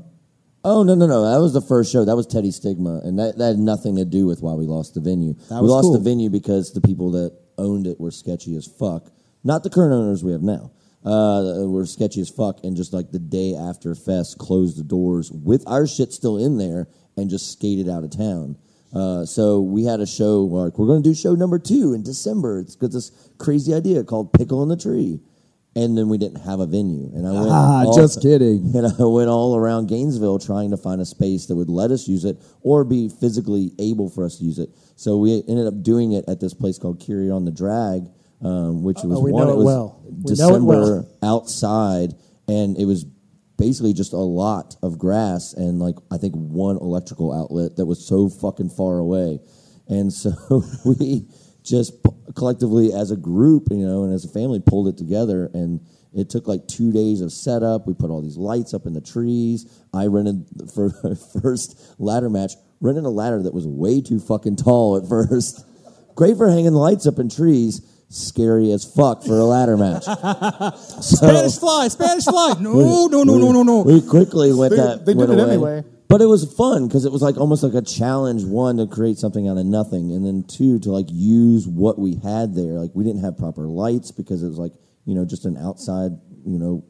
Oh no no no! That was the first show. That was Teddy Stigma, and that, that had nothing to do with why we lost the venue. That we was lost cool. the venue because the people that owned it were sketchy as fuck. Not the current owners we have now. Uh, were sketchy as fuck, and just like the day after Fest, closed the doors with our shit still in there, and just skated out of town. Uh, so we had a show like we're going to do show number two in December. It's got this crazy idea called Pickle in the Tree, and then we didn't have a venue. And I went Ah, all- just [laughs] kidding. and I went all around Gainesville trying to find a space that would let us use it or be physically able for us to use it. So we ended up doing it at this place called Curia on the Drag, um, which was we one. know it it was well. We know it December well. outside, and it was basically just a lot of grass and like I think one electrical outlet that was so fucking far away, and so [laughs] we just p- collectively as a group, you know, and as a family pulled it together and. It took like two days of setup. We put all these lights up in the trees. I rented for our [laughs] first ladder match. Rented a ladder that was way too fucking tall at first. Great for hanging lights up in trees. Scary as fuck for a ladder match. [laughs] Spanish fly, Spanish fly. [laughs] No, no, no, no, no, no. We quickly went They- that. they did it away. anyway. But it was fun because it was like almost like a challenge. One to create something out of nothing, and then two to like use what we had there. Like we didn't have proper lights because it was like you know just an outside you know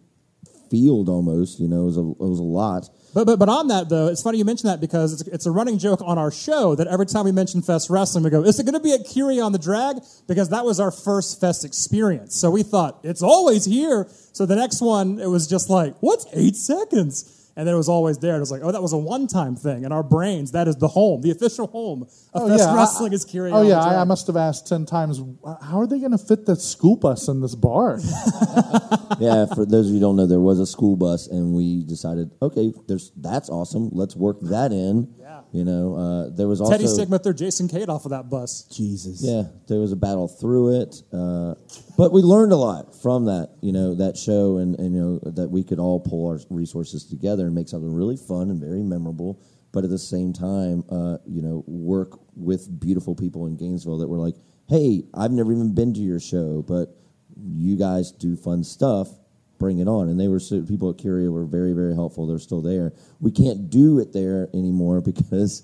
field almost. You know it was a it was a lot. But, but but on that though, it's funny you mention that because it's, it's a running joke on our show that every time we mention Fest Wrestling, we go, "Is it going to be at Curia on the Drag?" Because that was our first Fest experience. So we thought it's always here. So the next one, it was just like, "What's eight seconds?" And then it was always there. It was like, "Oh, that was a one-time thing." In our brains, that is the home, the official home of Oh, Fest yeah, I- Wrestling is Curia. Oh yeah, I, I must have asked ten times. How are they going to fit the school bus in this bar? [laughs] yeah, for those of you who don't know, there was a school bus, and we decided, okay, there's that's awesome. Let's work that in. Yeah. You know, uh, there was also Teddy Stigma threw Jason Cade off of that bus. Jesus. Yeah, there was a battle through it, uh, but we learned a lot from that. You know, that show, and, and you know that we could all pull our resources together and make something really fun and very memorable. But at the same time, uh, you know, work with beautiful people in Gainesville that were like, "Hey, I've never even been to your show, but you guys do fun stuff. Bring it on. And they were so, people at Curia were very very helpful. They're still there. We can't do it there anymore [laughs] because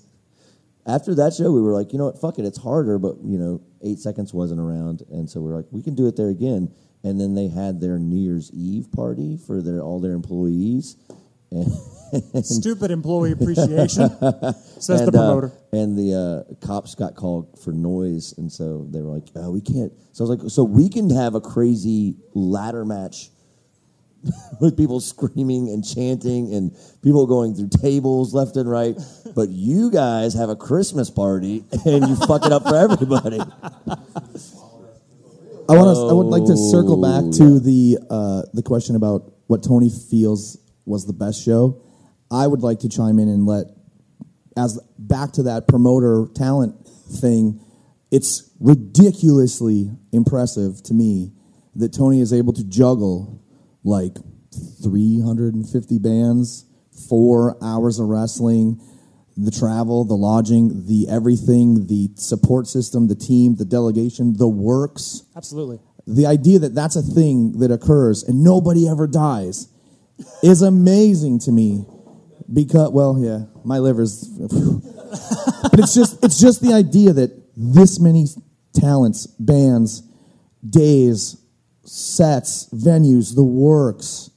after that show, we were like, you know what, fuck it, it's harder, but you know, eight seconds wasn't around, and so we are like, we can do it there again. And then they had their New Year's Eve party for their all their employees. [laughs] And Stupid employee appreciation, says the [laughs] and, uh, promoter. and the uh, cops got called for noise, and so they were like, oh, we can't. So I was like, so we can have a crazy ladder match [laughs] with people screaming and chanting and people going through tables left and right. But you guys have a Christmas party and you fuck it up for everybody. [laughs] I want to. I would like to circle back Oh, to the uh, the question about what Tony feels was the best show. I would like to chime in and let, as back to that promoter talent thing, it's ridiculously impressive to me that Tony is able to juggle like 350 bands, four hours of wrestling, the travel, the lodging, the everything, the support system, the team, the delegation, the works. Absolutely. The idea that that's a thing that occurs and nobody ever dies is amazing to me. Because, well, yeah, my liver's. [laughs] but it's just it's just the idea that this many talents, bands, days, sets, venues, the works.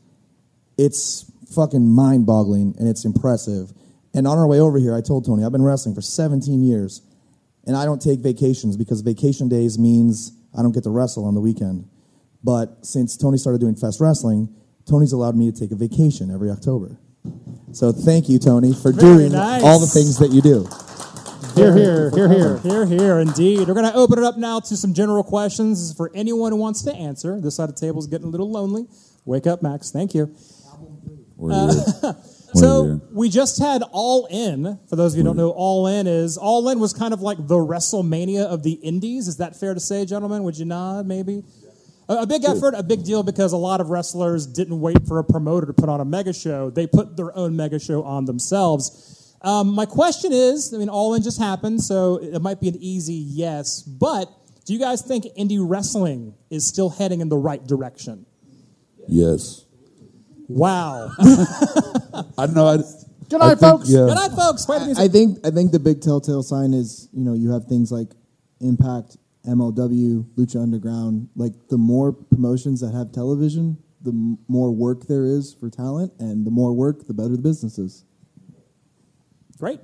It's fucking mind boggling and it's impressive. And on our way over here, I told Tony, I've been wrestling for 17 years and I don't take vacations because vacation days means I don't get to wrestle on the weekend. But since Tony started doing Fest Wrestling, Tony's allowed me to take a vacation every October. So thank you, Tony, for Very doing nice. all the things that you do. Here, here, [laughs] here, here, here, here. Indeed, we're going to open it up now to some general questions for anyone who wants to answer. This side of the table is getting a little lonely. Wake up, Maxx. Thank you. Uh, [laughs] so we just had All In. For those of you who don't know, All In is All In was kind of like the WrestleMania of the Indies. Is that fair to say, gentlemen? Would you nod? Maybe. A, a big effort, a big deal because a lot of wrestlers didn't wait for a promoter to put on a mega show. They put their own mega show on themselves. Um, my question is, I mean, All In just happened, so it might be an easy yes. But do you guys think indie wrestling is still heading in the right direction? Yes. Wow. [laughs] I don't know. I, Good I night, think- folks. Yeah. Good night, folks. Play the music. I think I think the big telltale sign is you know you have things like Impact, MLW, Lucha Underground. Like the more promotions that have television, the m- more work there is for talent, and the more work, the better the business is. Great.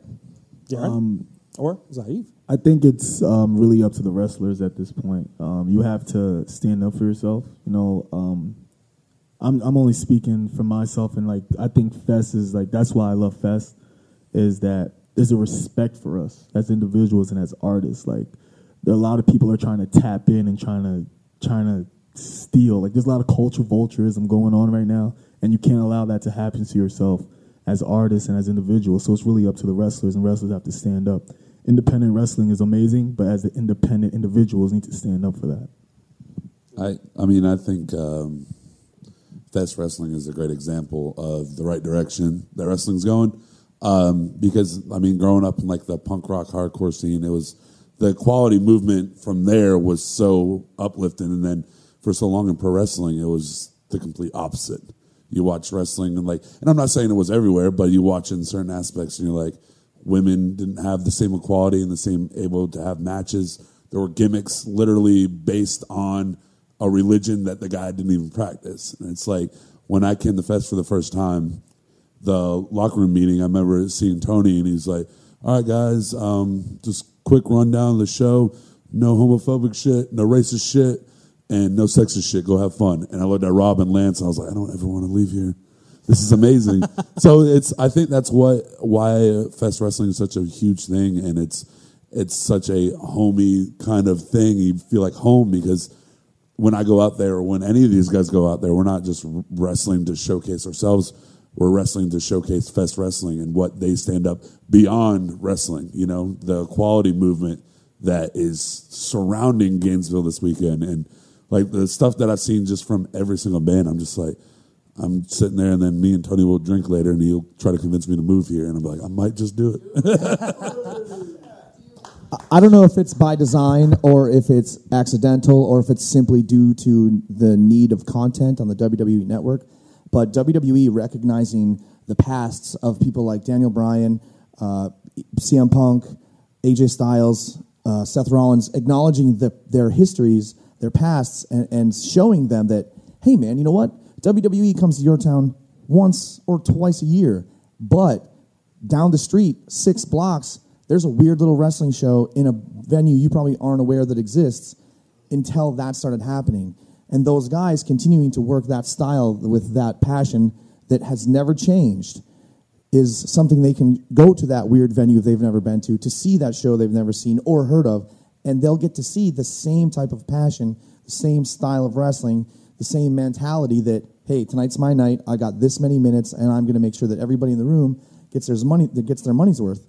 Daryn? Um, or Zaif? I think it's um, really up to the wrestlers at this point. Um, you have to stand up for yourself. You know, um, I'm I'm only speaking for myself, and like I think Fest is like that's why I love Fest is that there's a respect for us as individuals and as artists. Like there are a lot of people are trying to tap in and trying to trying to steal. Like there's a lot of culture vulturism going on right now, and you can't allow that to happen to yourself as artists and as individuals. So it's really up to the wrestlers, and wrestlers have to stand up. Independent wrestling is amazing, but as the independent individuals need to stand up for that. I I mean I think um, Fest Wrestling is a great example of the right direction that wrestling's going. Um, because I mean, growing up in like the punk rock hardcore scene, it was the quality movement from there was so uplifting, and then for so long in pro wrestling, it was the complete opposite. You watch wrestling and like, and I'm not saying it was everywhere, but you watch in certain aspects, and you're like, women didn't have the same equality and the same able to have matches. There were gimmicks literally based on a religion that the guy didn't even practice. And it's like when I came to Fest for the first time, the locker room meeting, I remember seeing Tony and he's like, All right, guys, um, just quick rundown of the show. No homophobic shit, no racist shit, and no sexist shit. Go have fun. And I looked at Rob and Lance and I was like, I don't ever want to leave here. This is amazing. [laughs] so it's I think that's what why Fest Wrestling is such a huge thing and it's it's such a homey kind of thing. You feel like home because when I go out there, or when any of these guys go out there, we're not just wrestling to showcase ourselves. We're wrestling to showcase Fest Wrestling and what they stand up beyond wrestling. You know, the quality movement that is surrounding Gainesville this weekend, and like the stuff that I've seen just from every single band. I'm just like, I'm sitting there, and then me and Tony will drink later, and he'll try to convince me to move here, and I'm like, I might just do it. [laughs] I don't know if it's by design or if it's accidental or if it's simply due to the need of content on the WWE network. But WWE recognizing the pasts of people like Daniel Bryan, uh, CM Punk, AJ Styles, uh, Seth Rollins, acknowledging the, their histories, their pasts, and, and showing them that, hey man, you know what? WWE comes to your town once or twice a year, but down the street, six blocks, there's a weird little wrestling show in a venue you probably aren't aware that exists until that started happening. And those guys continuing to work that style with that passion that has never changed is something they can go to that weird venue they've never been to to see that show they've never seen or heard of and they'll get to see the same type of passion the same style of wrestling the same mentality that hey tonight's my night. I got this many minutes and i'm going to make sure that everybody in the room gets their money that gets their money's worth.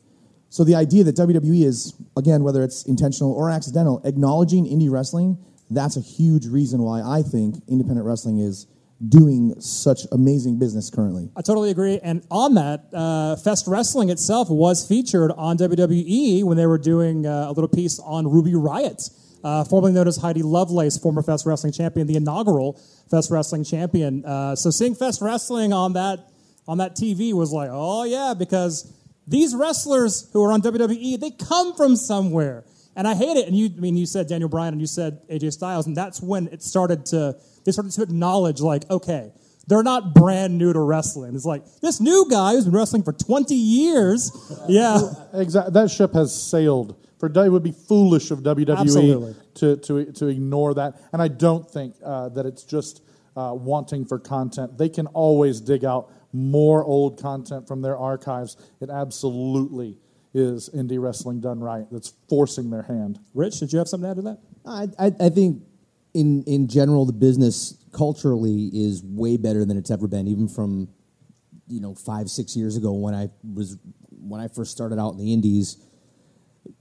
So the idea that WWE is again whether it's intentional or accidental acknowledging indie wrestling that's a huge reason why I think independent wrestling is doing such amazing business currently. I totally agree. And on that, uh, Fest Wrestling itself was featured on WWE when they were doing uh, a little piece on Ruby Riot, uh, formerly known as Heidi Lovelace, former Fest Wrestling champion, the inaugural Fest Wrestling champion. Uh, so seeing Fest Wrestling on that on that TV was like, oh yeah, because these wrestlers who are on WWE, they come from somewhere. And I hate it. And you, I mean, you said Daniel Bryan and you said AJ Styles, and that's when it started to, they started to acknowledge, like, okay, they're not brand new to wrestling. It's like this new guy who's been wrestling for 20 years. Yeah. Exactly. That ship has sailed. For it would be foolish of WWE Absolutely. to, to to ignore that. And I don't think uh, that it's just uh, wanting for content. They can always dig out more old content from their archives. It absolutely is indie wrestling done right. That's forcing their hand. Rich, did you have something to add to that? I, I, I think in in general the business culturally is way better than it's ever been, even from you know five six years ago when I was when I first started out in the indies.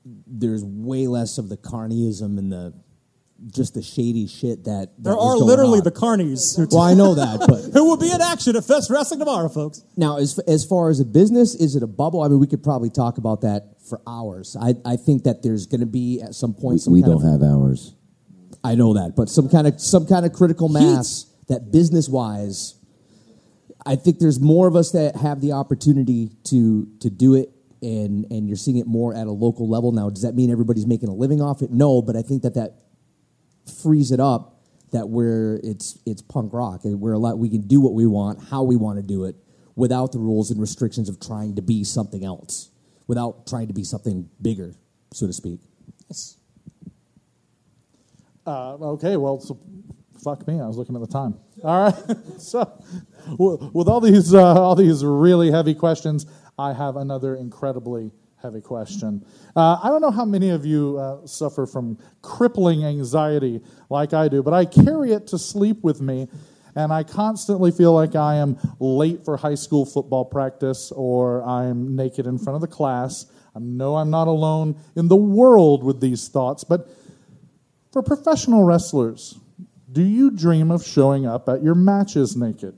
There's way less of the carnyism and the just the shady shit that, that There are going literally on. the carnies. Well, I know that, but [laughs] who will be in action at Fest Wrestling tomorrow, folks? Now, as as far as a business, is it a bubble? I mean, we could probably talk about that for hours. I, I think that there's going to be at some point some we kind don't of, have hours. I know that, but some kind of some kind of critical mass that business wise, I think there's more of us that have the opportunity to to do it, and and you're seeing it more at a local level now. Does that mean everybody's making a living off it? No, but I think that that frees it up that we're it's it's punk rock and we're a lot we can do what we want how we want to do it without the rules and restrictions of trying to be something else without trying to be something bigger so to speak Uh, okay, well, so fuck me. I was looking at the time. All right. [laughs] so, with all these uh, all these really heavy questions, I have another incredibly heavy question. Uh, I don't know how many of you uh, suffer from crippling anxiety like I do, but I carry it to sleep with me. And I constantly feel like I am late for high school football practice or I'm naked in front of the class. I know I'm not alone in the world with these thoughts, but for professional wrestlers, do you dream of showing up at your matches naked?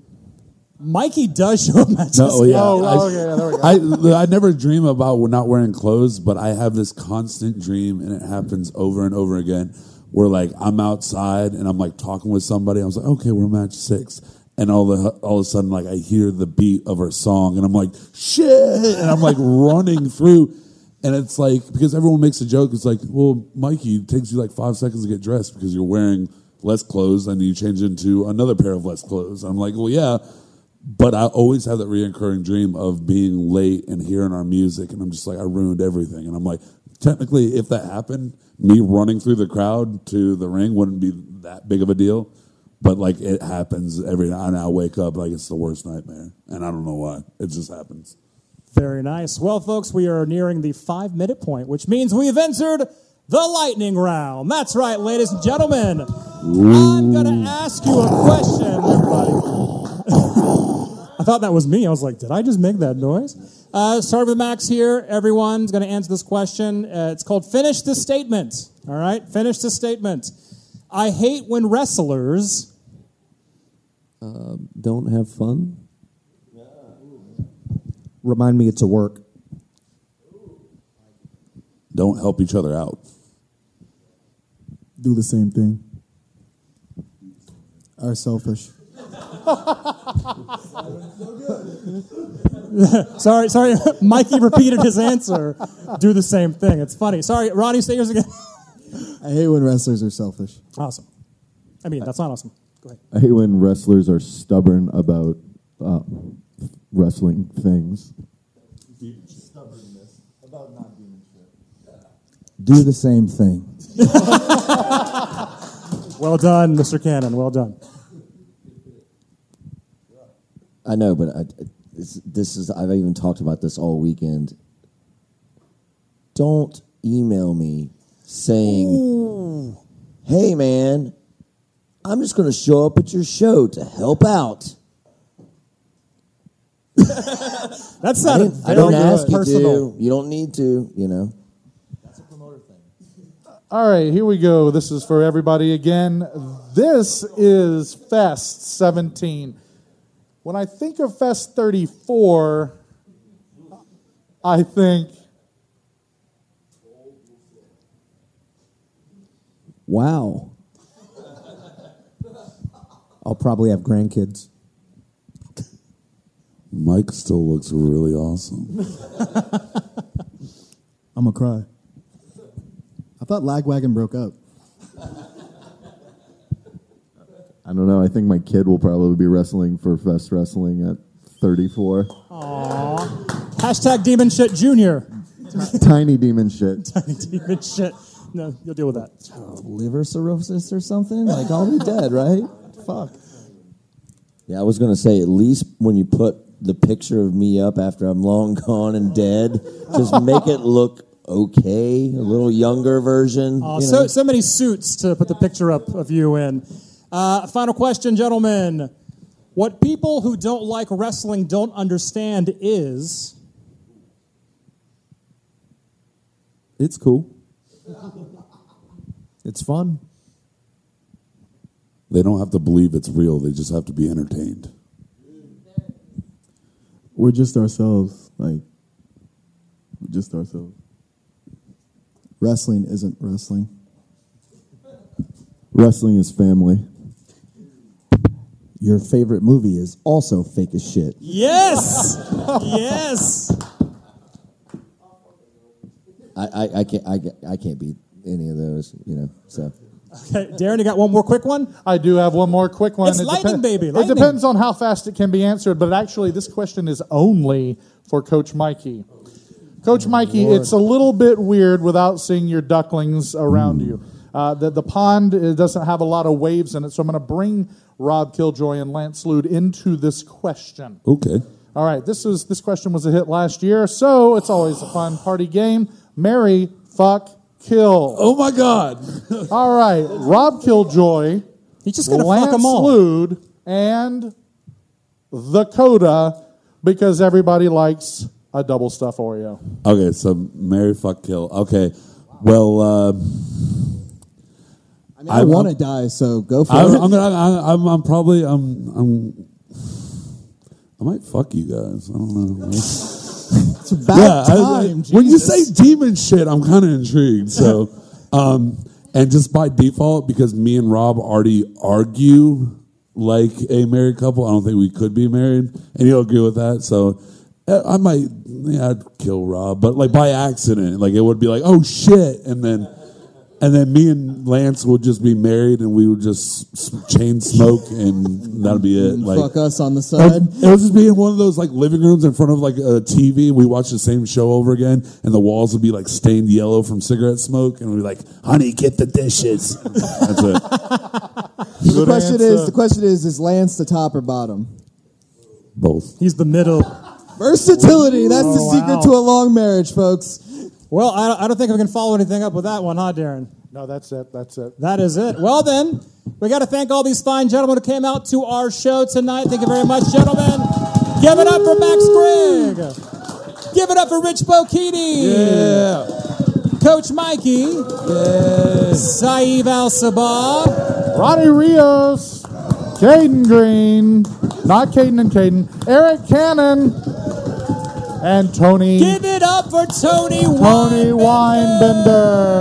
Mikey does show up matches. No, oh, yeah. Oh, I, okay, yeah, there we go. I, I never dream about not wearing clothes, but I have this constant dream, and it happens over and over again. Where like I'm outside and I'm like talking with somebody. I was like, okay, we're match six, and all the all of a sudden like I hear the beat of our song, and I'm like, shit, and I'm like running through. And it's like because everyone makes a joke. It's like, well, Mikey, it takes you like five seconds to get dressed because you're wearing less clothes, and you change into another pair of less clothes. I'm like, well, yeah, but I always have that reoccurring dream of being late and hearing our music, and I'm just like, I ruined everything. And I'm like, technically, if that happened, me running through the crowd to the ring wouldn't be that big of a deal. But like, it happens every night, and I wake up like it's the worst nightmare, and I don't know why. It just happens. Very nice. Well, folks, we are nearing the five minute point, which means we have entered the lightning round. That's right, ladies and gentlemen. I'm going to ask you a question, everybody. [laughs] I thought that was me. I was like, did I just make that noise? Uh, start with Maxx here. Everyone's going to answer this question. Uh, it's called Finish the Statement. All right? Finish the statement. I hate when wrestlers. Uh, don't have fun. Remind me it's a work don't help each other out. Do the same thing. Are selfish. [laughs] sorry, sorry. [laughs] Mikey repeated his answer. Do the same thing. It's funny. Sorry, Ronnie, say yours again. [laughs] I hate when wrestlers are selfish. awesome. I mean, that's not awesome. Go ahead. I hate when wrestlers are stubborn about uh, wrestling things. Stubbornness about not doing shit. Do the same thing. [laughs] Well done, Mr. Cannon. Well done. I know, but I, this is I've even talked about this all weekend. Don't email me saying, "Hey, man, I'm just going to show up at your show to help out." [laughs] That I sounded didn't, I very didn't ask you personal. to. You don't need to. You know. That's a promoter thing. Uh, all right, here we go. This is for everybody again. This is Fest 17. When I think of Fest 34, I think Wow. I'll probably have grandkids. Mike still looks really awesome. [laughs] I'm gonna cry. I thought Lagwagon broke up. I don't know. I think my kid will probably be wrestling for Fest Wrestling at 34. Aww. Hashtag Demon Shit Junior. [laughs] Tiny demon shit. [laughs] Tiny Demon Shit. No, you'll deal with that. Oh, liver cirrhosis or something? Like I'll be dead, right? Fuck. Yeah, I was gonna say at least when you put the picture of me up after I'm long [laughs] gone and dead, just make it look okay, a little younger version. Aw, you so, so many suits to put the picture up of you in. Uh, final question, gentlemen. What people who don't like wrestling don't understand is. It's cool. It's fun. They don't have to believe it's real. They just have to be entertained. We're just ourselves. Like, we're just ourselves. Wrestling isn't wrestling. Wrestling is family. Your favorite movie is also fake as shit. Yes! yes! I, I, I can't I, I can't beat any of those, you know. So Okay, [laughs] Daryn, you got one more quick one? I do have one more quick one. It's lightning, baby, It depends on how fast it can be answered, but actually, this question is only for Coach Mikey. Coach Mikey, Lord. it's a little bit weird without seeing your ducklings around you. Uh, the, the pond it doesn't have a lot of waves in it, so I'm going to bring Rob Killjoy and Lance Lude into this question. Okay. All right, this is this question was a hit last year, so it's always a fun party game. Marry, fuck, kill. Oh my God! [laughs] all right, Rob Killjoy. He's just gonna Lance fuck 'em all. Lude and the Coda because everybody likes a double stuff Oreo. Okay, so Mary fuck kill. Okay, well, uh, I mean, I, want to die, so go for I, it. I'm, gonna, I, I'm, I'm probably, I'm, I'm, I might fuck you guys. I don't know. It's about time. when you say demon shit, I'm kind of intrigued. So, [laughs] um, and just by default, because me and Rob already argue like a married couple, I don't think we could be married, and you'll agree with that. So, uh, I might, yeah, I'd kill Rob, but like by accident, like it would be like, oh shit, and then. And then me and Lance would just be married, and we would just chain smoke, and that'd be it. Like, fuck us on the side. it was just being one of those like living rooms in front of like a TV. We watch the same show over again, and the walls would be like stained yellow from cigarette smoke, and we'd be like, "Honey, get the dishes." That's it. [laughs] the Good question answer. is, the question is, is Lance the top or bottom? Both. He's the middle. Versatility. That's the Oh, secret wow. to a long marriage, folks. Well, I, I don't think I can follow anything up with that one, huh, Daryn? No, that's it. That's it. That is it. Well, then, we got to thank all these fine gentlemen who came out to our show tonight. Thank you very much, gentlemen. Give it up for Maxx Gregg. Give it up for Rich Bocchini. Yeah. Coach Mikey. Yeah. Saieve Al Sabah. Ronnie Rios, Kayden Greene, not Kayden and Kayden, Arik Cannon, And Tony. Give it up for Tony Tony Weinbender.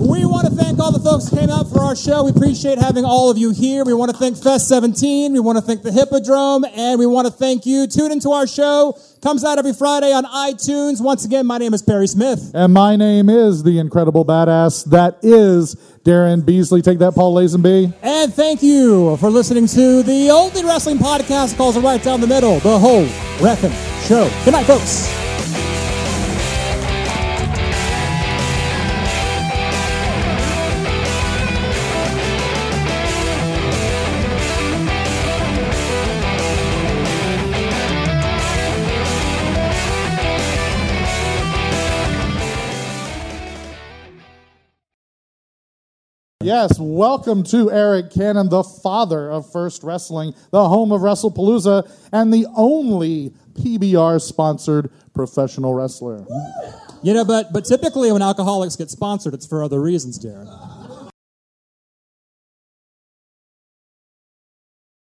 We want to thank all the folks who came out for our show. We appreciate having all of you here. We want to thank Fest 17. We want to thank the Hippodrome. And we want to thank you. Tune into our show. Comes out every Friday on iTunes. Once again, my name is Perry Smith. And my name is the incredible badass that is Daryn Beasley. Take that, Paul Lazenby. And thank you for listening to the only wrestling podcast that calls it right down the middle, the whole Ref'n Show. Good night, folks. Yes, welcome to Arik Cannon, the father of F1rst Wrestling, the home of WrestlePalooza, and the only PBR sponsored professional wrestler. You know, but but typically when alcoholics get sponsored, it's for other reasons, Daryn.